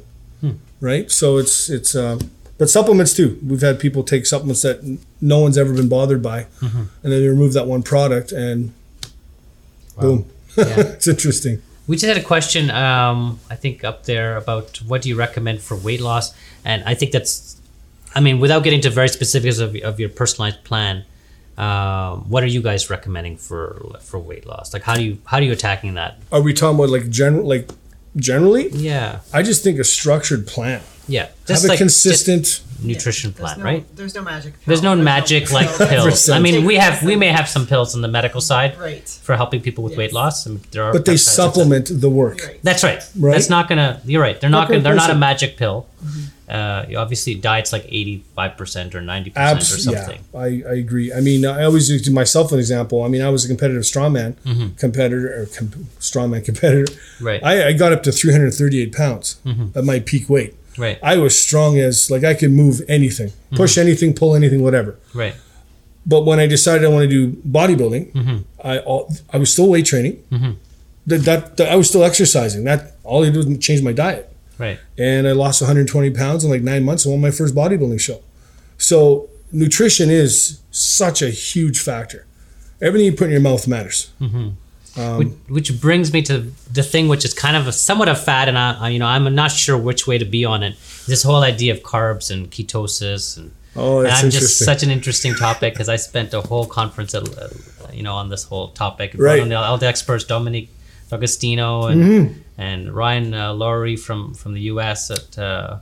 right? So it's it's, um, but supplements too. We've had people take supplements that no one's ever been bothered by, and then they remove that one product and boom. Yeah. it's interesting. We just had a question, um, I think, up there about what do you recommend for weight loss, and I think that's, I mean, without getting to very specifics of, of your personalized plan, um, what are you guys recommending for for weight loss? Like, how do you how do you attacking that? Are we talking about like general, like generally? Yeah, I just think a structured plan. Yeah, Have a like consistent. just nutrition There's plan, no, right? There's no magic. Pill. There's no magic like pills. I mean, we have we may have some pills on the medical side Right. for helping people with weight Yes. loss, and there are but they supplement the work. Right. That's right. Right? That's not gonna. You're right. They're not. Not Gonna, they're not a gonna magic pill. Uh, obviously, diet's like eighty five percent or ninety percent or Abs- yeah, something. I, I agree. I mean, I always use myself an example. I mean, I was a competitive strongman competitor or com- strongman competitor. Mm-hmm. Right. I, I got up to 338 pounds at my peak weight. Right. I was strong as like I could move anything, mm-hmm. push anything, pull anything, whatever. Right. But when I decided I want to do bodybuilding, Mm-hmm. I all, I was still weight training. Mm-hmm. That, that, that I was still exercising. That all I did was change my diet, Right. and I lost 120 pounds in like nine months. and won my first bodybuilding show. So nutrition is such a huge factor. Everything you put in your mouth matters. Mm-hmm. Which, which brings me to the thing which is kind of a somewhat of fad, and I, I- you know, I'm not sure which way to be on it. This whole idea of carbs and ketosis, and, Oh, and I'm just such an interesting topic because I spent a whole conference, at, uh, you know, on this whole topic. Right. on the, all the experts, Dominic D'Agostino and Mm-hmm. and Ryan uh, Lowery from from the U.S. that uh,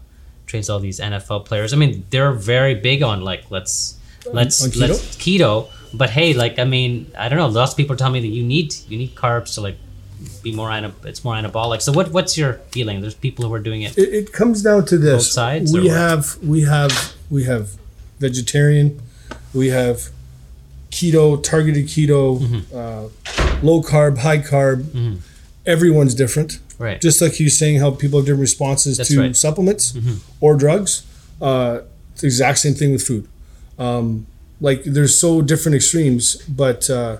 trains all these NFL players. I mean, they're very big on like let's let's on keto? let's keto. But hey, like I mean, I don't know. Lots of people telling me that you need you need carbs to like be more ana- it's more anabolic. So what what's your feeling? There's people who are doing it. It, it comes down to this. Both sides, We have we have we have vegetarian, we have keto, targeted keto, Mm-hmm. uh, low carb, high carb. Everyone's different. Right. Just like you saying how people have different responses That's to right. Mm-hmm. supplements or drugs. Uh, it's the exact same thing with food. Um, like there's so different extremes, but uh,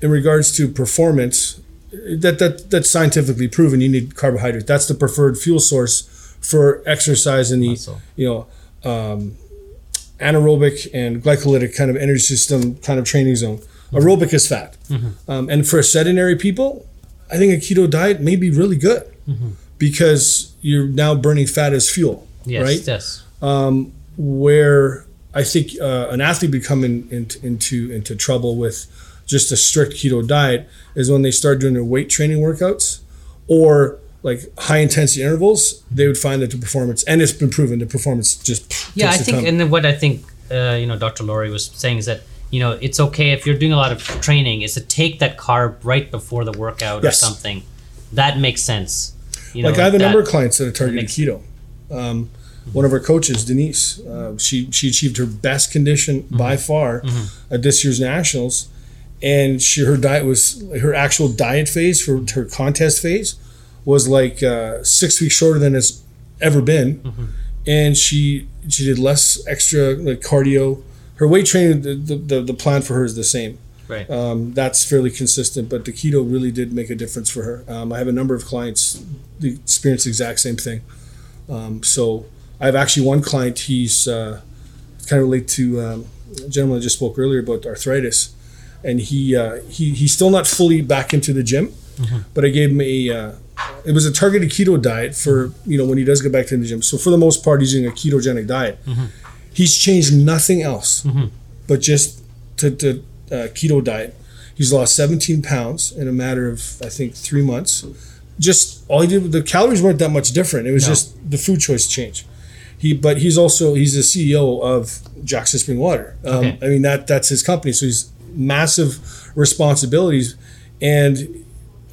in regards to performance, that that that's scientifically proven. You need carbohydrate. That's the preferred fuel source for exercise in the you know um, anaerobic and glycolytic kind of energy system kind of training zone. Aerobic is fat, um, and for sedentary people, I think a keto diet may be really good because you're now burning fat as fuel, Yes, right? yes. um, where I think uh, an athlete becoming in, in, into into trouble with just a strict keto diet is when they start doing their weight training workouts or like high intensity intervals. They would find that the performance, and it's been proven, the performance just Yeah, I think, and then what I think, uh, you know, Dr. Lowery was saying is that you know it's okay if you're doing a lot of training, is to take that carb right before the workout Yes. or something. That makes sense. You know, like I have a that- number of clients that are targeting makes- keto. Um, one of our coaches, Denise, uh, she she achieved her best condition Mm-hmm. by far at this year's nationals, and she her diet was her actual diet phase for her contest phase was like uh, six weeks shorter than it's ever been, Mm-hmm. and she she did less extra like cardio. Her weight training, the the, the, the plan for her is the same Right. um, that's fairly consistent. But the keto really did make a difference for her. Um, I have a number of clients experience the exact same thing. Um, so I have actually one client. He's uh, kind of relate to um, a gentleman I just spoke earlier about arthritis, and he uh, he he's still not fully back into the gym, but I gave him a. Uh, it was a targeted keto diet for you know when he does get back to the gym. So for the most part, he's using a ketogenic diet. He's changed nothing else, but just to, to uh, keto diet. He's lost 17 pounds in a matter of I think three months. Just all he did, the calories weren't that much different. It was No. just the food choice changed. He, but he's also he's the CEO of Jackson Spring Water. Um, Okay. I mean that that's his company, so he's massive responsibilities, and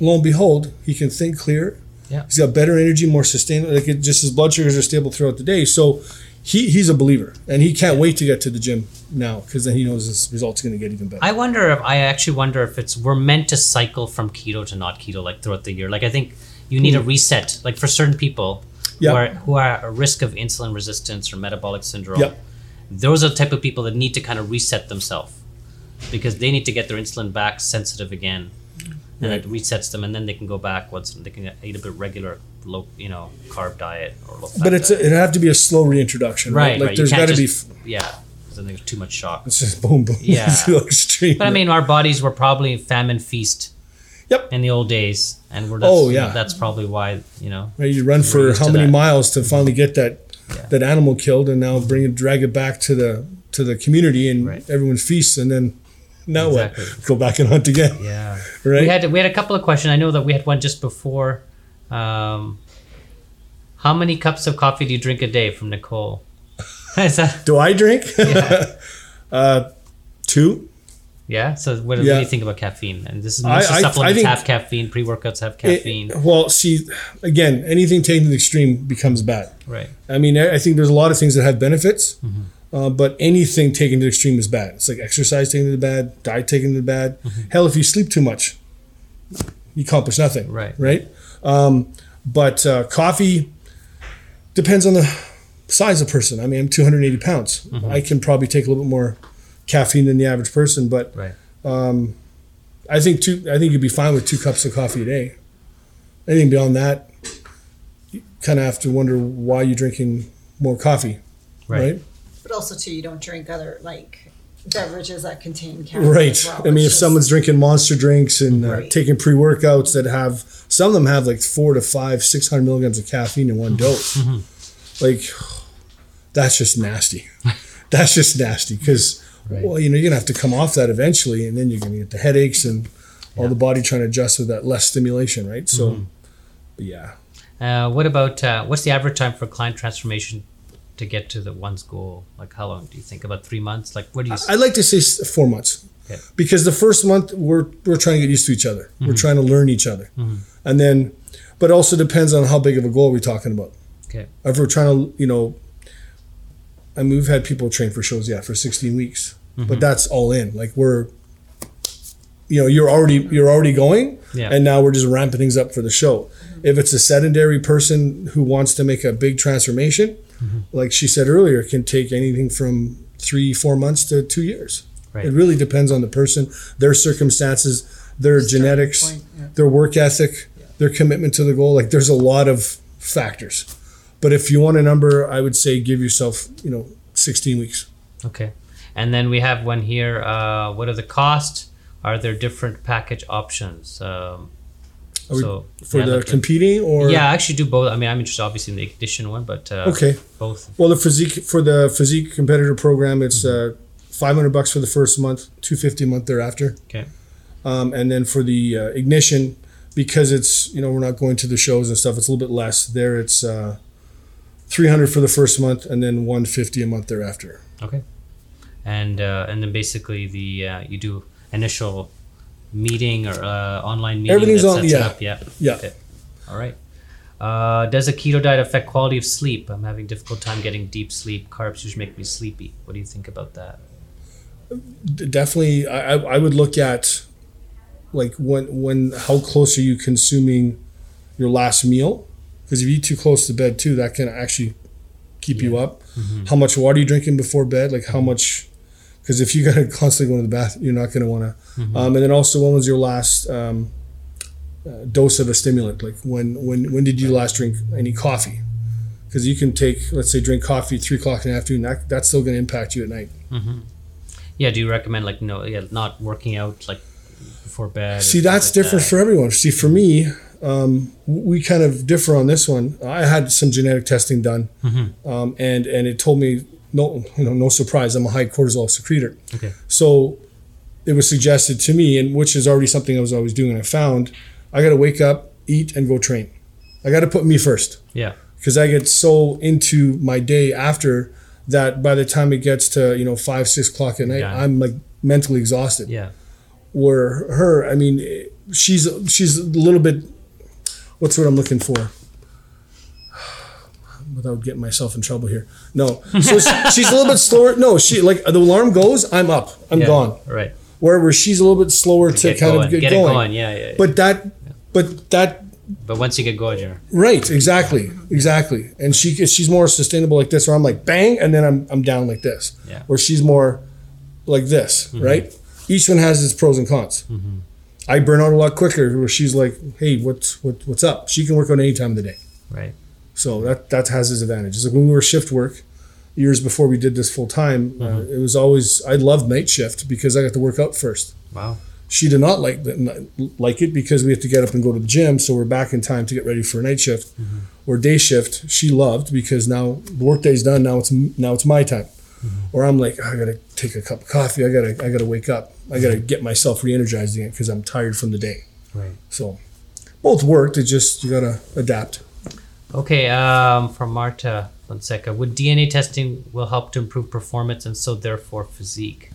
lo and behold, he can think clear. Yeah. He's got better energy, more sustainable. Like it, just his blood sugars are stable throughout the day. So he, he's a believer, and he can't wait to get to the gym now because then he knows his results going to get even better. I wonder if I actually wonder if it's we're meant to cycle from keto to not keto like throughout the year. Like I think you need a reset. Like for certain people Yeah. who are who are at risk of insulin resistance or metabolic syndrome, Yeah. those are the type of people that need to kind of reset themselves because they need to get their insulin back sensitive again, and it resets them, and then they can go back once they can eat a bit regular low you know carb diet or low fat but it's diet. it'd have to be a slow reintroduction, right? right. Like right. there's got to be. just, yeah. Then there's too much shock. It's just boom, boom. Yeah. extreme. But I mean, our bodies were probably famine feast. Yep. In the old days, and we're that's, Oh, you know, yeah. that's probably why you know. Right, you run for how many that. miles to finally get that Yeah. that animal killed, and now bring it, drag it back to the to the community, and Right. everyone feasts, and then now Exactly. what? Go back and hunt again, Yeah. right? We had we had a couple of questions. I know that we had one just before. Um, how many cups of coffee do you drink a day? From Nicole. That, Do I drink? yeah. Two. Yeah. So what, what do you think about caffeine? And this is I- most I- I supplements think- have caffeine. Pre workouts have It- caffeine. well, see, again, anything taken to the extreme becomes bad. right. I mean, I I think there's a lot of things that have benefits, Mm-hmm. uh, but anything taken to the extreme is bad. It's like exercise taken to the bad, diet taken to the bad. Mm-hmm. Hell, if you sleep too much, you accomplish nothing. Right. Right. Um, but uh, coffee depends on the size of person. I mean, I'm 280 pounds. Mm-hmm. I can probably take a little bit more caffeine than the average person, but Right. I think two. I think you'd be fine with two cups of coffee a day. Anything beyond that, you kind of have to wonder why you're drinking more coffee, Right. right? But also too, you don't drink other like beverages that contain caffeine. Right. as well. I mean, if just- someone's drinking monster drinks and uh, Right. taking pre workouts that have some of them have like four to five, six hundred milligrams of caffeine in one dose, like that's just nasty. that's just nasty because Right. well, you know, you're gonna have to come off that eventually, and then you're gonna get the headaches and all the body trying to adjust with that less stimulation, right? So, but yeah. Uh, what about uh, what's the average time for client transformation to get to the one's goal? Like how long do you think? About three months? Like what do you? I'd like to say four months. Okay. Because the first month we're we're trying to get used to each other. We're trying to learn each other, and then, but also depends on how big of a goal we're talking about. Okay. If we're trying to, you know, I mean, we've had people train for shows, yeah, for 16 weeks, but mm-hmm. that's all in. Like we're, you know, you're already you're already going, Yeah. and now we're just ramping things up for the show. If it's a sedentary person who wants to make a big transformation, mm-hmm. like she said earlier, can take anything from three, four months to two years. Right. It really depends on the person, their circumstances, their Starting genetics, point, yeah. their work ethic, their commitment to the goal. Like there's a lot of factors. But if you want a number, I would say give yourself, you know, 16 weeks. Okay. And then we have one here. Uh, what are the costs? Are there different package options? Um, so For yeah, the competing or yeah, I actually do both. I mean, I'm interested obviously in the ignition one, but uh, Okay. both. Well, the physique for the physique competitor program, it's Mm-hmm. uh, 500 bucks for the first month, 250 a month thereafter. Okay. Um, and then for the uh, ignition, because it's you know we're not going to the shows and stuff, it's a little bit less. There, it's uh, 300 for the first month, and then 150 a month thereafter. Okay. And uh, and then basically the uh, you do initial meeting or uh, online meeting. Everything's that on- sets it yeah. Up. Yeah. Yeah. Okay. All right. Uh, does a keto diet affect quality of sleep? I'm having difficult time getting deep sleep. Carbs usually make me sleepy. What do you think about that? Definitely, I, I would look at like when when how close are you consuming your last meal? Because if you eat too close to bed too, that can actually keep you up. How much water are you drinking before bed? Like how much? Because if you gotta constantly go to the bath, you're not gonna want to. Um, and then also, when was your last um, uh, dose of a stimulant? Like when when when did you last drink any coffee? Because you can take, let's say, drink coffee three o'clock in the afternoon. That, that's still going to impact you at night. Yeah. Do you recommend like no, yeah, not working out like before bed? See, that's like different that? for everyone. See, for me, um, we kind of differ on this one. I had some genetic testing done, Mm-hmm. um, and and it told me no, you know, no surprise, I'm a high cortisol secretor. Okay. So it was suggested to me, and which is already something I was always doing. I found I got to wake up, eat, and go train. I got to put me first Yeah. because I get so into my day after that. By the time it gets to you know five, six o'clock at night, Yeah. I'm like mentally exhausted Yeah. where her i mean she's she's a little bit what's what i'm looking for without getting myself in trouble here no so she- she's a little bit slower no she like the alarm goes i'm up i'm yeah. gone Right. where where she's a little bit slower to Get kind going. of get, get going it going. Yeah. Yeah. yeah. but that but that But once you get going, you're right exactly exactly and she she's more sustainable like this where i'm like bang and then i'm, I'm down like this Yeah. Mm-hmm. where she's more like this right each one has its pros and cons I burn out a lot quicker. Where she's like, "Hey, what's what, what's up?" She can work out any time of the day, right. So that that has its advantages. Like when we were shift work, years before we did this full time, uh, Mm-hmm. it was always I loved night shift because I got to work out first. Wow. She did not like the, like it because we have to get up and go to the gym, so we're back in time to get ready for a night shift Mm-hmm. or day shift. She loved because now the workday's done. Now it's now it's my time. Mm-hmm. Or I'm like, I gotta take a cup of coffee. I gotta I gotta wake up. I gotta get myself re-energized again because I'm tired from the day. Right. So both worked. It just you gotta adapt. Okay, um, from Marta Fonseca, would DNA testing will help to improve performance and so therefore physique?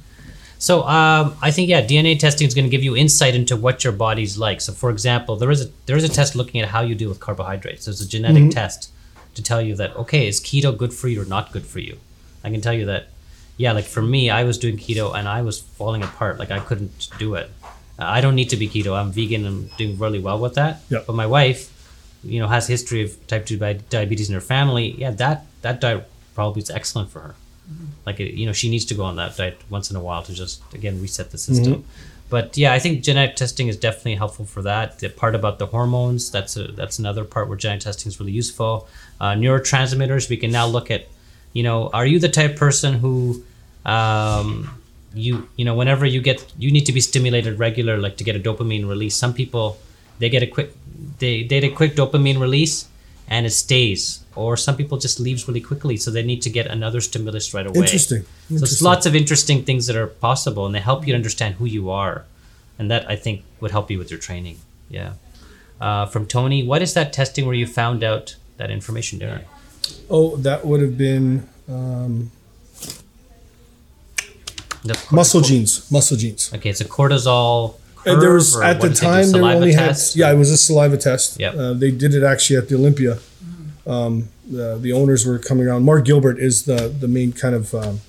So um, I think yeah, DNA testing is going to give you insight into what your body's like. So for example, there is a there is a test looking at how you deal with carbohydrates. There's a genetic test to tell you that okay, is keto good for you or not good for you? I can tell you that yeah, like for me, I was doing keto and I was falling apart. Like I couldn't do it. I don't need to be keto. I'm vegan. I'm doing really well with that. Yeah. But my wife, you know, has history of type two diabetes in her family. Yeah, that that diet probably is excellent for her. Like it, you know, she needs to go on that diet once in a while to just again reset the system. But yeah, I think genetic testing is definitely helpful for that. The part about the hormones, that's a that's another part where genetic testing is really useful. Uh, neurotransmitters, we can now look at, you know, are you the type of person who um, you you know whenever you get you need to be stimulated regular like to get a dopamine release some people they get a quick they, they get a quick dopamine release and it stays or some people just leaves really quickly so they need to get another stimulus right away Interesting. so there's lots of interesting things that are possible and they help you understand who you are and that i think would help you with your training yeah uh, from tony what is that testing where you found out that information darren Oh, that would have been um, The- muscle genes. Muscle genes. okay it's a cortisol And there was at the did they do, time there only test? had yeah it was a saliva test. Yep. Uh, they did it actually at the Olympia. Um, the, the owners were coming around. Mark Gilbert is the the main kind of um,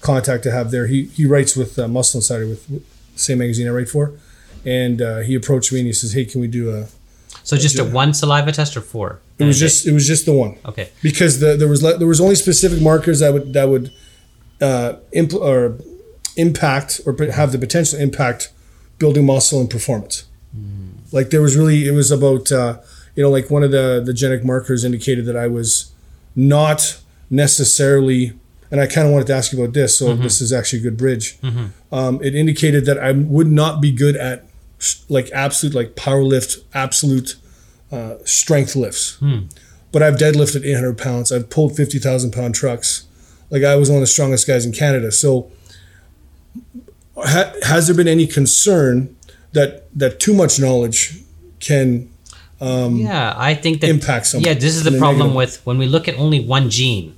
contact to have there. He he writes with uh, Muscle Insider with, with the same magazine I write for, and uh, he approached me and he says, "Hey, can we do a So just a one saliva test or four? It was just it was just the one okay. because the, there was le- there was only specific markers that would that would uh, impl- or impact or have the potential impact building muscle and performance. Like there was really it was about uh, you know like one of the the genetic markers indicated that I was not necessarily and I kind of wanted to ask you about this so this is actually a good bridge. Um, it indicated that I would not be good at like absolute like power lift absolute uh, strength lifts but I've deadlifted 800 pounds. I've pulled 50,000 pound trucks. Like I was one of the strongest guys in Canada. So, ha- has there been any concern that that too much knowledge can? Um, yeah, I think that impact someone Yeah, this is the problem negative- with when we look at only one gene.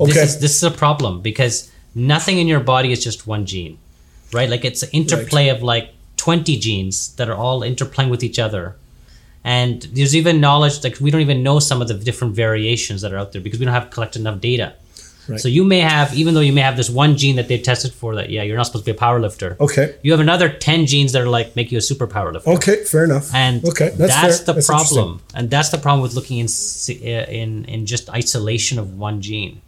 Okay. This is this is a problem because nothing in your body is just one gene, right? Like it's an interplay of like 20 genes that are all interplaying with each other. And there's even knowledge like we don't even know some of the different variations that are out there because we don't have collected enough data. Right. So you may have, even though you may have this one gene that they've tested for that, yeah, you're not supposed to be a power lifter. Okay. You have another 10 genes that are like make you a super power lifter. Okay. Fair enough. And okay, that's, fair. the That's problem. And that's the problem with looking in eh, in in just isolation of one gene.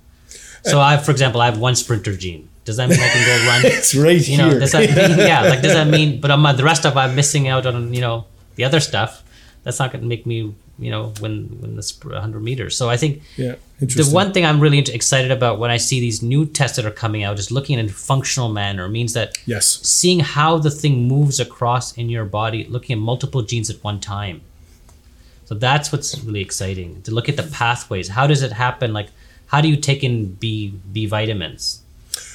So eh. I, for example, I have one sprinter gene. Does that mean I can go run? It's right you know, here. does that mean yeah? Like does that mean? But I'm, the rest of I'm missing out on you know the other stuff. That's not going to make me you know win win the sp- 100 meters. So I think Yeah. the one thing I'm really excited about when I see these new tests that are coming out is looking in a functional manner means that Yes. seeing how the thing moves across in your body, looking at multiple genes at one time. So that's what's really exciting to look at the pathways. How does it happen? Like, how do you take in B B vitamins?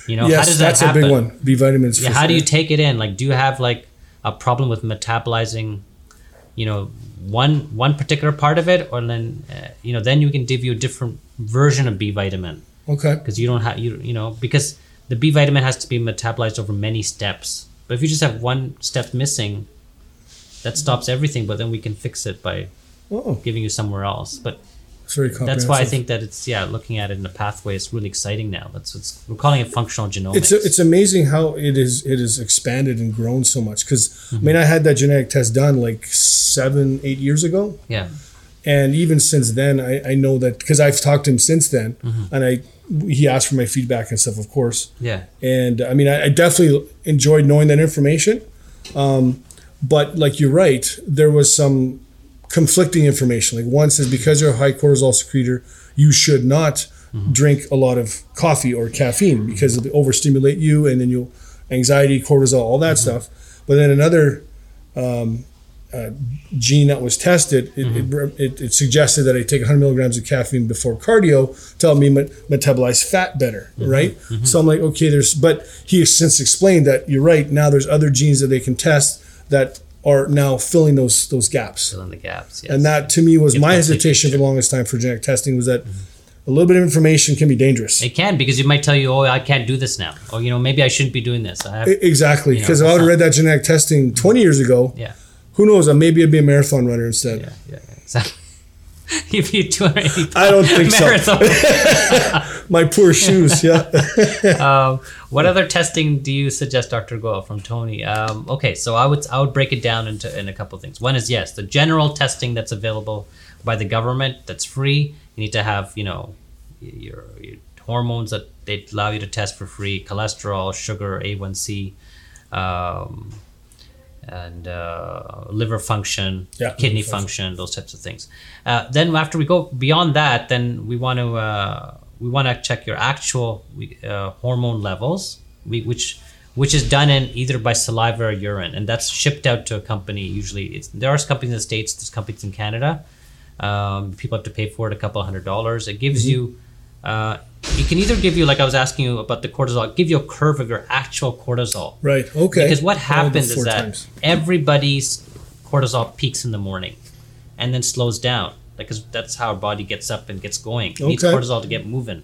You know, how does that that's happen? a big one. B vitamins. Yeah, how do you take it in? Like, do you have like a problem with metabolizing, you know, one one particular part of it, or then uh, you know, then you can give you a different version of B vitamin Okay. because you don't have you you know because the B vitamin has to be metabolized over many steps. But if you just have one step missing, that stops everything. But then we can fix it by Oh, giving you somewhere else. But it's very that's why I think that it's yeah, looking at it in a pathway is really exciting now. That's what's we're calling it functional genomics. it's it's amazing how it is it is expanded and grown so much. Because Mm-hmm. I mean, I had that genetic test done like seven, eight years ago. yeah, and even since then I, I know that because i've talked to him since then Mm-hmm. and i he asked for my feedback and stuff of course yeah, and i mean i, I definitely enjoyed knowing that information um, but like you're right there was some conflicting information. Like one says because you're a high cortisol secretor you should not mm-hmm. drink a lot of coffee or caffeine because it'll overstimulate you and then you'll anxiety cortisol all that mm-hmm. stuff. But then another um, uh, gene that was tested, it, it, mm-hmm. it, it suggested that I take 100 milligrams of caffeine before cardio to help me met- metabolize fat better, right? So I'm like, okay, there's, but he has since explained that you're right. Now there's other genes that they can test that are now filling those those gaps, fill in the gaps. Yes. and that to me was my hesitation for the longest time for genetic testing was that mm-hmm. a little bit of information can be dangerous. It can because you might tell you, "Oh, I can't do this now," or you know, maybe I shouldn't be doing this. I have, Exactly, You know, because if I would have read that genetic testing 20 years ago, yeah, who knows? Maybe I'd be a marathon runner instead. yeah, yeah, yeah. Exactly. if you 280 I don't think so. My poor shoes, yeah. um, what other testing do you suggest, Dr. Goel, from Tony? Um, okay, so I would I would break it down into in a couple of things. One is yes, the general testing that's available by the government that's free. You need to have you know your, your hormones that they allow you to test for free: cholesterol, sugar, A1C. Um, and uh, liver function, Yeah, kidney function. function, those types of things. Uh, then after we go beyond that, then we want to uh, we want to check your actual uh, hormone levels, we, which which is done in either by saliva or urine, and that's shipped out to a company. Usually, it's, there are companies in the states, there's companies in Canada. Um, people have to pay for it a couple hundred dollars. It gives you. Uh, it can either give you, like I was asking you about the cortisol, give you a curve of your actual cortisol. Right. Okay. Because what happens is that times. everybody's cortisol peaks in the morning and then slows down. Because that's how our body gets up and gets going. It needs cortisol to get moving.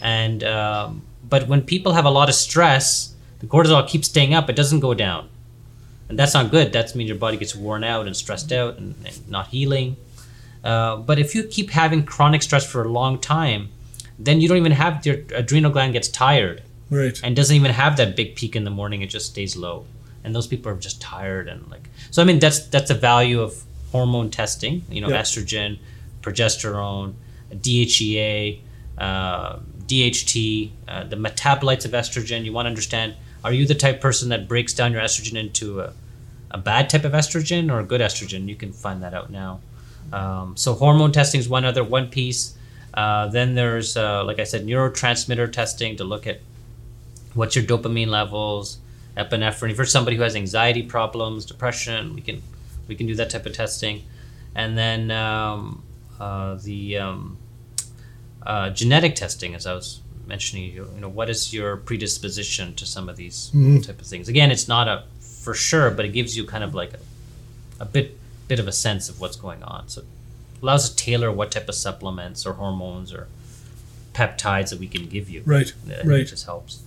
And um, but when people have a lot of stress, the cortisol keeps staying up. It doesn't go down, and that's not good. That means your body gets worn out and stressed out and, and not healing. Uh, but if you keep having chronic stress for a long time, then you don't even have your adrenal gland gets tired Right. and doesn't even have that big peak in the morning. It just stays low, and those people are just tired and like. So I mean, that's that's the value of hormone testing. You know, Yeah. estrogen, progesterone, DHEA, uh, DHT, uh, the metabolites of estrogen. You want to understand: Are you the type person that breaks down your estrogen into a, a bad type of estrogen or a good estrogen? You can find that out now. Um, so hormone testing is one other one piece. Uh, then there's, uh, like I said, neurotransmitter testing to look at what's your dopamine levels, epinephrine. If you're somebody who has anxiety problems, depression, we can we can do that type of testing, and then um, uh, the um, uh, genetic testing, as I was mentioning, you you know, what is your predisposition to some of these type of things? Again, it's not a for sure, but it gives you kind of like a, a bit bit of a sense of what's going on. So it allows us to tailor what type of supplements or hormones or peptides that we can give you. Right, right. It just helps.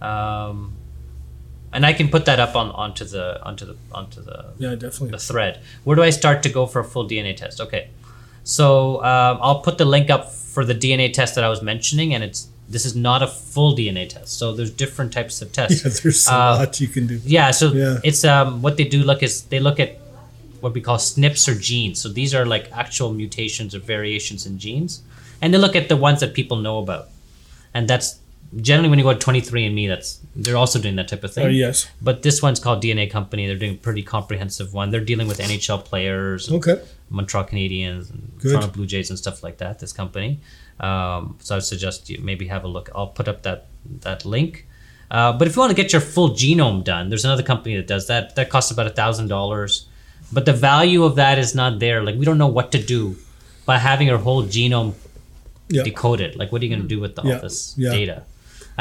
Um, and I can put that up on onto the onto the onto the Yeah, definitely. the thread. Where do I start to go for a full DNA test? Okay, so um, I'll put the link up for the DNA test that I was mentioning, and it's this is not a full DNA test. So there's different types of tests. Yeah, there's a Uh, lot you can do. Yeah, so Yeah. it's um what they do look is they look at what we call SNPs or genes. So these are like actual mutations or variations in genes, and they look at the ones that people know about, and that's generally when you go to 23andMe, that's they're also doing that type of thing. Oh, yes. But this one's called DNA Company. They're doing a pretty comprehensive one. They're dealing with NHL players, Okay. Montreal Canadiens, and Good. Toronto Blue Jays, and stuff like that. This company. Um, so I would suggest you maybe have a look. I'll put up that that link. Uh, but if you want to get your full genome done, there's another company that does that. That costs about a thousand dollars, but the value of that is not there. Like we don't know what to do by having your whole genome Yeah. decoded. Like what are you going to do with all Yeah, this yeah. data?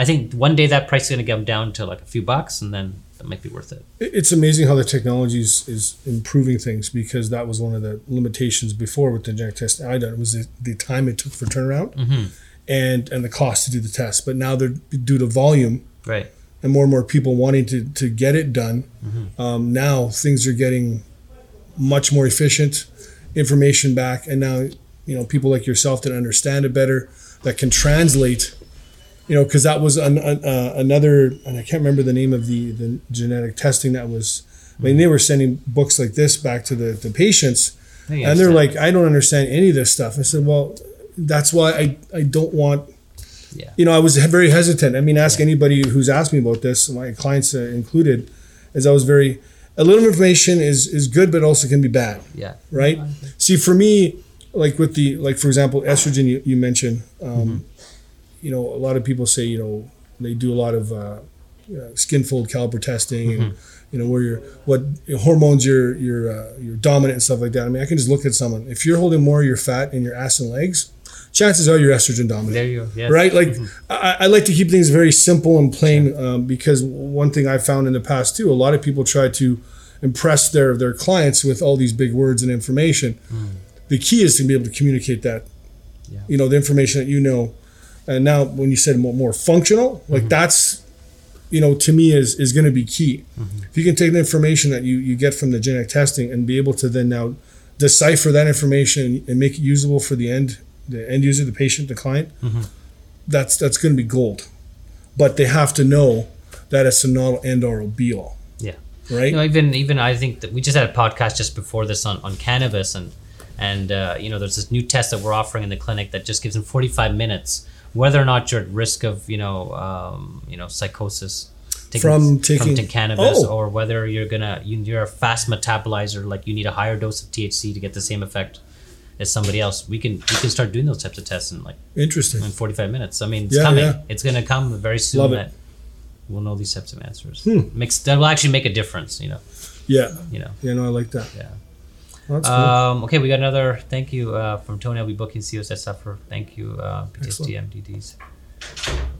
I think one day that price is going to come down to like a few bucks, and then that might be worth it. It- It's amazing how the technology is, is improving things because that was one of the limitations before with the genetic test I done was the, the time it took for turnaround and and the cost to do the test. But now they're due to volume Right. and more and more people wanting to, to get it done. Um, now things are getting much more efficient, information back, and now you know people like yourself that understand it better, that can translate. You know, because that was an, an, uh, another, and I can't remember the name of the the genetic testing that was. I mean, they were sending books like this back to the, the patients, I and they're like, "I don't understand any of this stuff." I said, "Well, that's why I I don't want Yeah. you know, I was very hesitant. I mean, ask anybody who's asked me about this, my clients uh, included, is I was very, a little information is, is good, but also can be bad, Yeah. right? See, for me, like with the, like, for example, estrogen you, you mentioned, um, you know, a lot of people say, you know, they do a lot of uh, uh, skin fold caliper testing and, you know, where you're, what hormones you're, you're, uh, you're dominant and stuff like that. I mean, I can just look at someone. If you're holding more of your fat in your ass and legs, chances are you're estrogen dominant There you go. Yes. right? Like I, I like to keep things very simple and plain um, because one thing I found in the past too, a lot of people try to impress their their clients with all these big words and information. The key is to be able to communicate that, Yeah. you know, the information that you know. And now, when you said more, more functional, like mm-hmm. that's, you know, to me is is going to be key. Mm-hmm. If you can take the information that you you get from the genetic testing and be able to then now decipher that information and make it usable for the end the end user, the patient, the client, mm-hmm. that's that's going to be gold. But they have to know that it's a not end all be all, Yeah. right? You know, even even I think that we just had a podcast just before this on, on cannabis and and uh, you know there's this new test that we're offering in the clinic that just gives in 45 minutes whether or not you're at risk of you know um, you know psychosis taking, From taking- from cannabis Oh. or whether you're gonna you, you're a fast metabolizer like you need a higher dose of THC to get the same effect as somebody else we can we can start doing those types of tests in like Interesting. in 45 minutes I mean it's Yeah, coming yeah. it's gonna come very soon Love it. we'll know these types of answers Hmm. makes that will actually make a difference you know Yeah, you know yeah, no, I like that. yeah. Well, cool. Um, okay, we got another thank you uh, from Tony. I'll be booking COS that suffer. Thank you, uh, PTSD MDDs.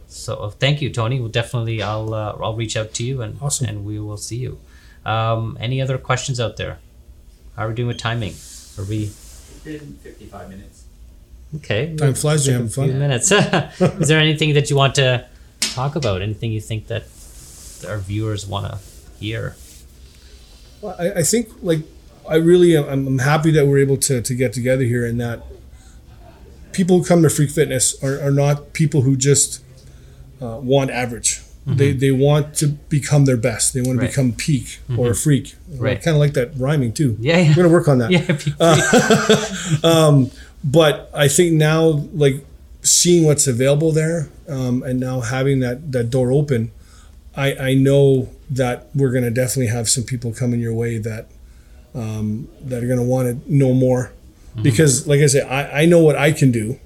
So uh, thank you, Tony. We'll definitely I'll uh, I'll reach out to you and Awesome. and we will see you. Um, any other questions out there? How are we doing with timing? Are we been 55 minutes. okay? Time flies. You're having A few fun. minutes. Is there anything that you want to talk about? Anything you think that our viewers want to hear? Well, I, I think like I really am, I'm happy that we're able to to get together here and that people who come to Freak Fitness are, are not people who just uh, want average. They they want to become their best. They want to Right. become peak or a freak. Right. I kind of like that rhyming too. Yeah, yeah. I'm gonna work on that. Yeah, be- But I think now, like seeing what's available there, um, and now having that that door open, I I know that we're gonna definitely have some people coming your way that um, that are gonna want to know more, because like I say, I I know what I can do,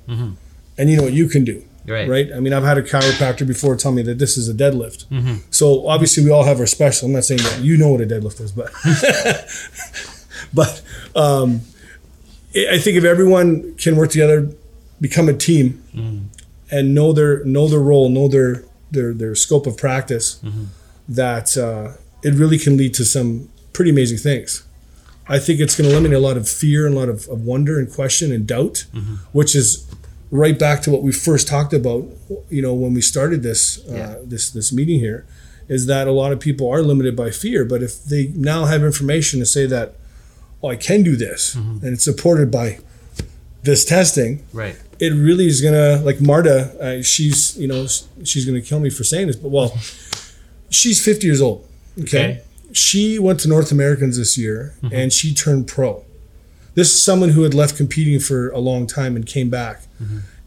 and you know what you can do. Right. Right. I mean, I've had a chiropractor before tell me that this is a deadlift. Mm-hmm. So obviously, we all have our special. I'm not saying that you know what a deadlift is, but but um, I I think if everyone can work together, become a team, and know their know their role, know their their their scope of practice, that uh, it really can lead to some pretty amazing things. I think it's going to eliminate a lot of fear and a lot of, of wonder and question and doubt, which is right back to what we first talked about. You know, when we started this uh, Yeah. this this meeting here, is that a lot of people are limited by fear. But if they now have information to say that, oh, I can do this, and it's supported by this testing, right. it really is gonna like Marta. Uh, she's you know she's gonna kill me for saying this, but well, she's 50 years old. Okay, Okay. She went to North Americans this year and she turned pro. This is someone who had left competing for a long time and came back.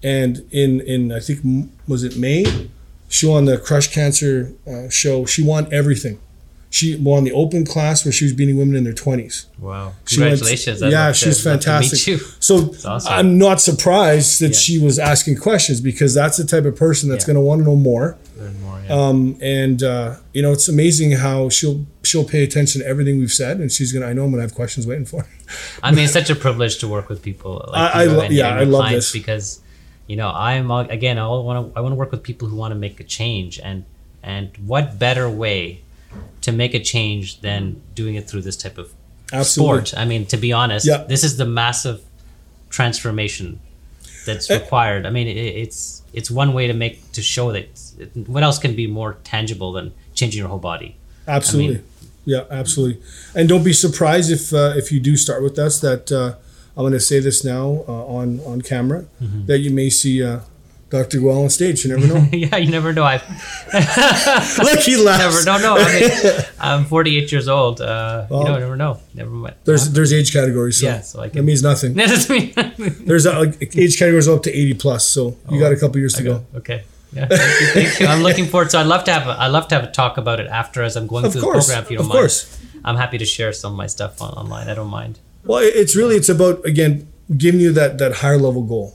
And in in I think was it May, she won the Crush Cancer uh, show. She won everything. She won the open class where she was beating women in their 20s. Wow. She went- Congratulations. Yeah, she's love to meet fantastic. you. So awesome. I'm not surprised that Yeah. she was asking questions because that's the type of person that's Yeah. going to want to know more. Learn more, yeah. Um, and uh, you know, it's amazing how she'll she'll pay attention to everything we've said, and she's gonna. I know I'm gonna have questions waiting for. her. I mean, it's such a privilege to work with people like I- I lo- and, yeah, I love this. because you know I'm again I want to I want to work with people who want to make a change and and what better way to make a change than doing it through this type of Absolutely. sport. I mean, to be honest, Yeah. this is the massive transformation that's Eh. required. I mean, it, it's it's one way to make to show that it, what else can be more tangible than changing your whole body. Absolutely. yeah, absolutely. And don't be surprised if uh, if you do start with us that uh, I'm going to say this now uh, on on camera Mm-hmm. that you may see uh, Dr. Goel on stage. You never know. yeah, you never know. I Look, he never laughs. no no. I mean, I'm 48 years old. Uh, you Well, know, never know. Never mind. There's there's age categories. So yeah, so I that means nothing. That doesn't mean. There's uh, like age categories up to 80 plus. So you got a couple years to go. Okay. Yeah. Thank you, thank you. I'm looking forward. So I'd love to have. A, I'd love to have a talk about it after as I'm going Of through course, the program. If you don't of mind. course. I'm happy to share some of my stuff on, online. I don't mind. Well, it's really it's about again giving you that that higher level goal,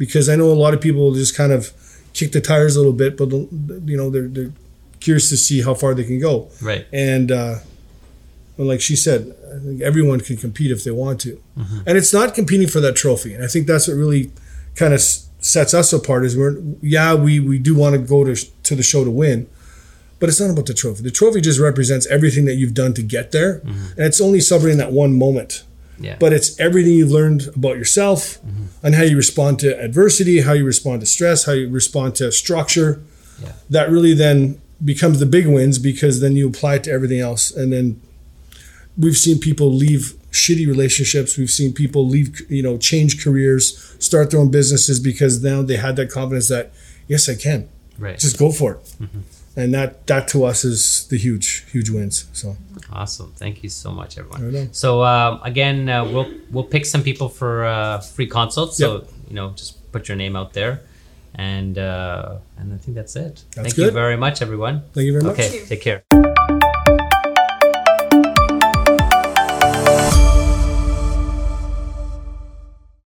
because I know a lot of people just kind of kick the tires a little bit, but you know they're they're curious to see how far they can go. Right. And uh, well, like she said, I think everyone can compete if they want to, and it's not competing for that trophy. And I think that's what really kind of sets us apart. Is we're yeah we we do want to go to to the show to win. But it's not about the trophy. The trophy just represents everything that you've done to get there, and it's only celebrating that one moment Yeah. but it's everything you've learned about yourself mm-hmm. and how you respond to adversity, how you respond to stress, how you respond to structure. Yeah. That really then becomes the big wins because then you apply it to everything else. And then we've seen people leave shitty relationships. We've seen people leave, you know, change careers, start their own businesses because now they had that confidence that, yes, I can. right. Just go for it. Mm-hmm. And that, that to us is the huge, huge wins. So, Awesome. Thank you so much, everyone. So um, again, uh, we'll we'll pick some people for uh, free consults. So you know, just put your name out there, and uh, and I think that's it. That's Thank you very much, everyone. thank you very much. Okay, take care.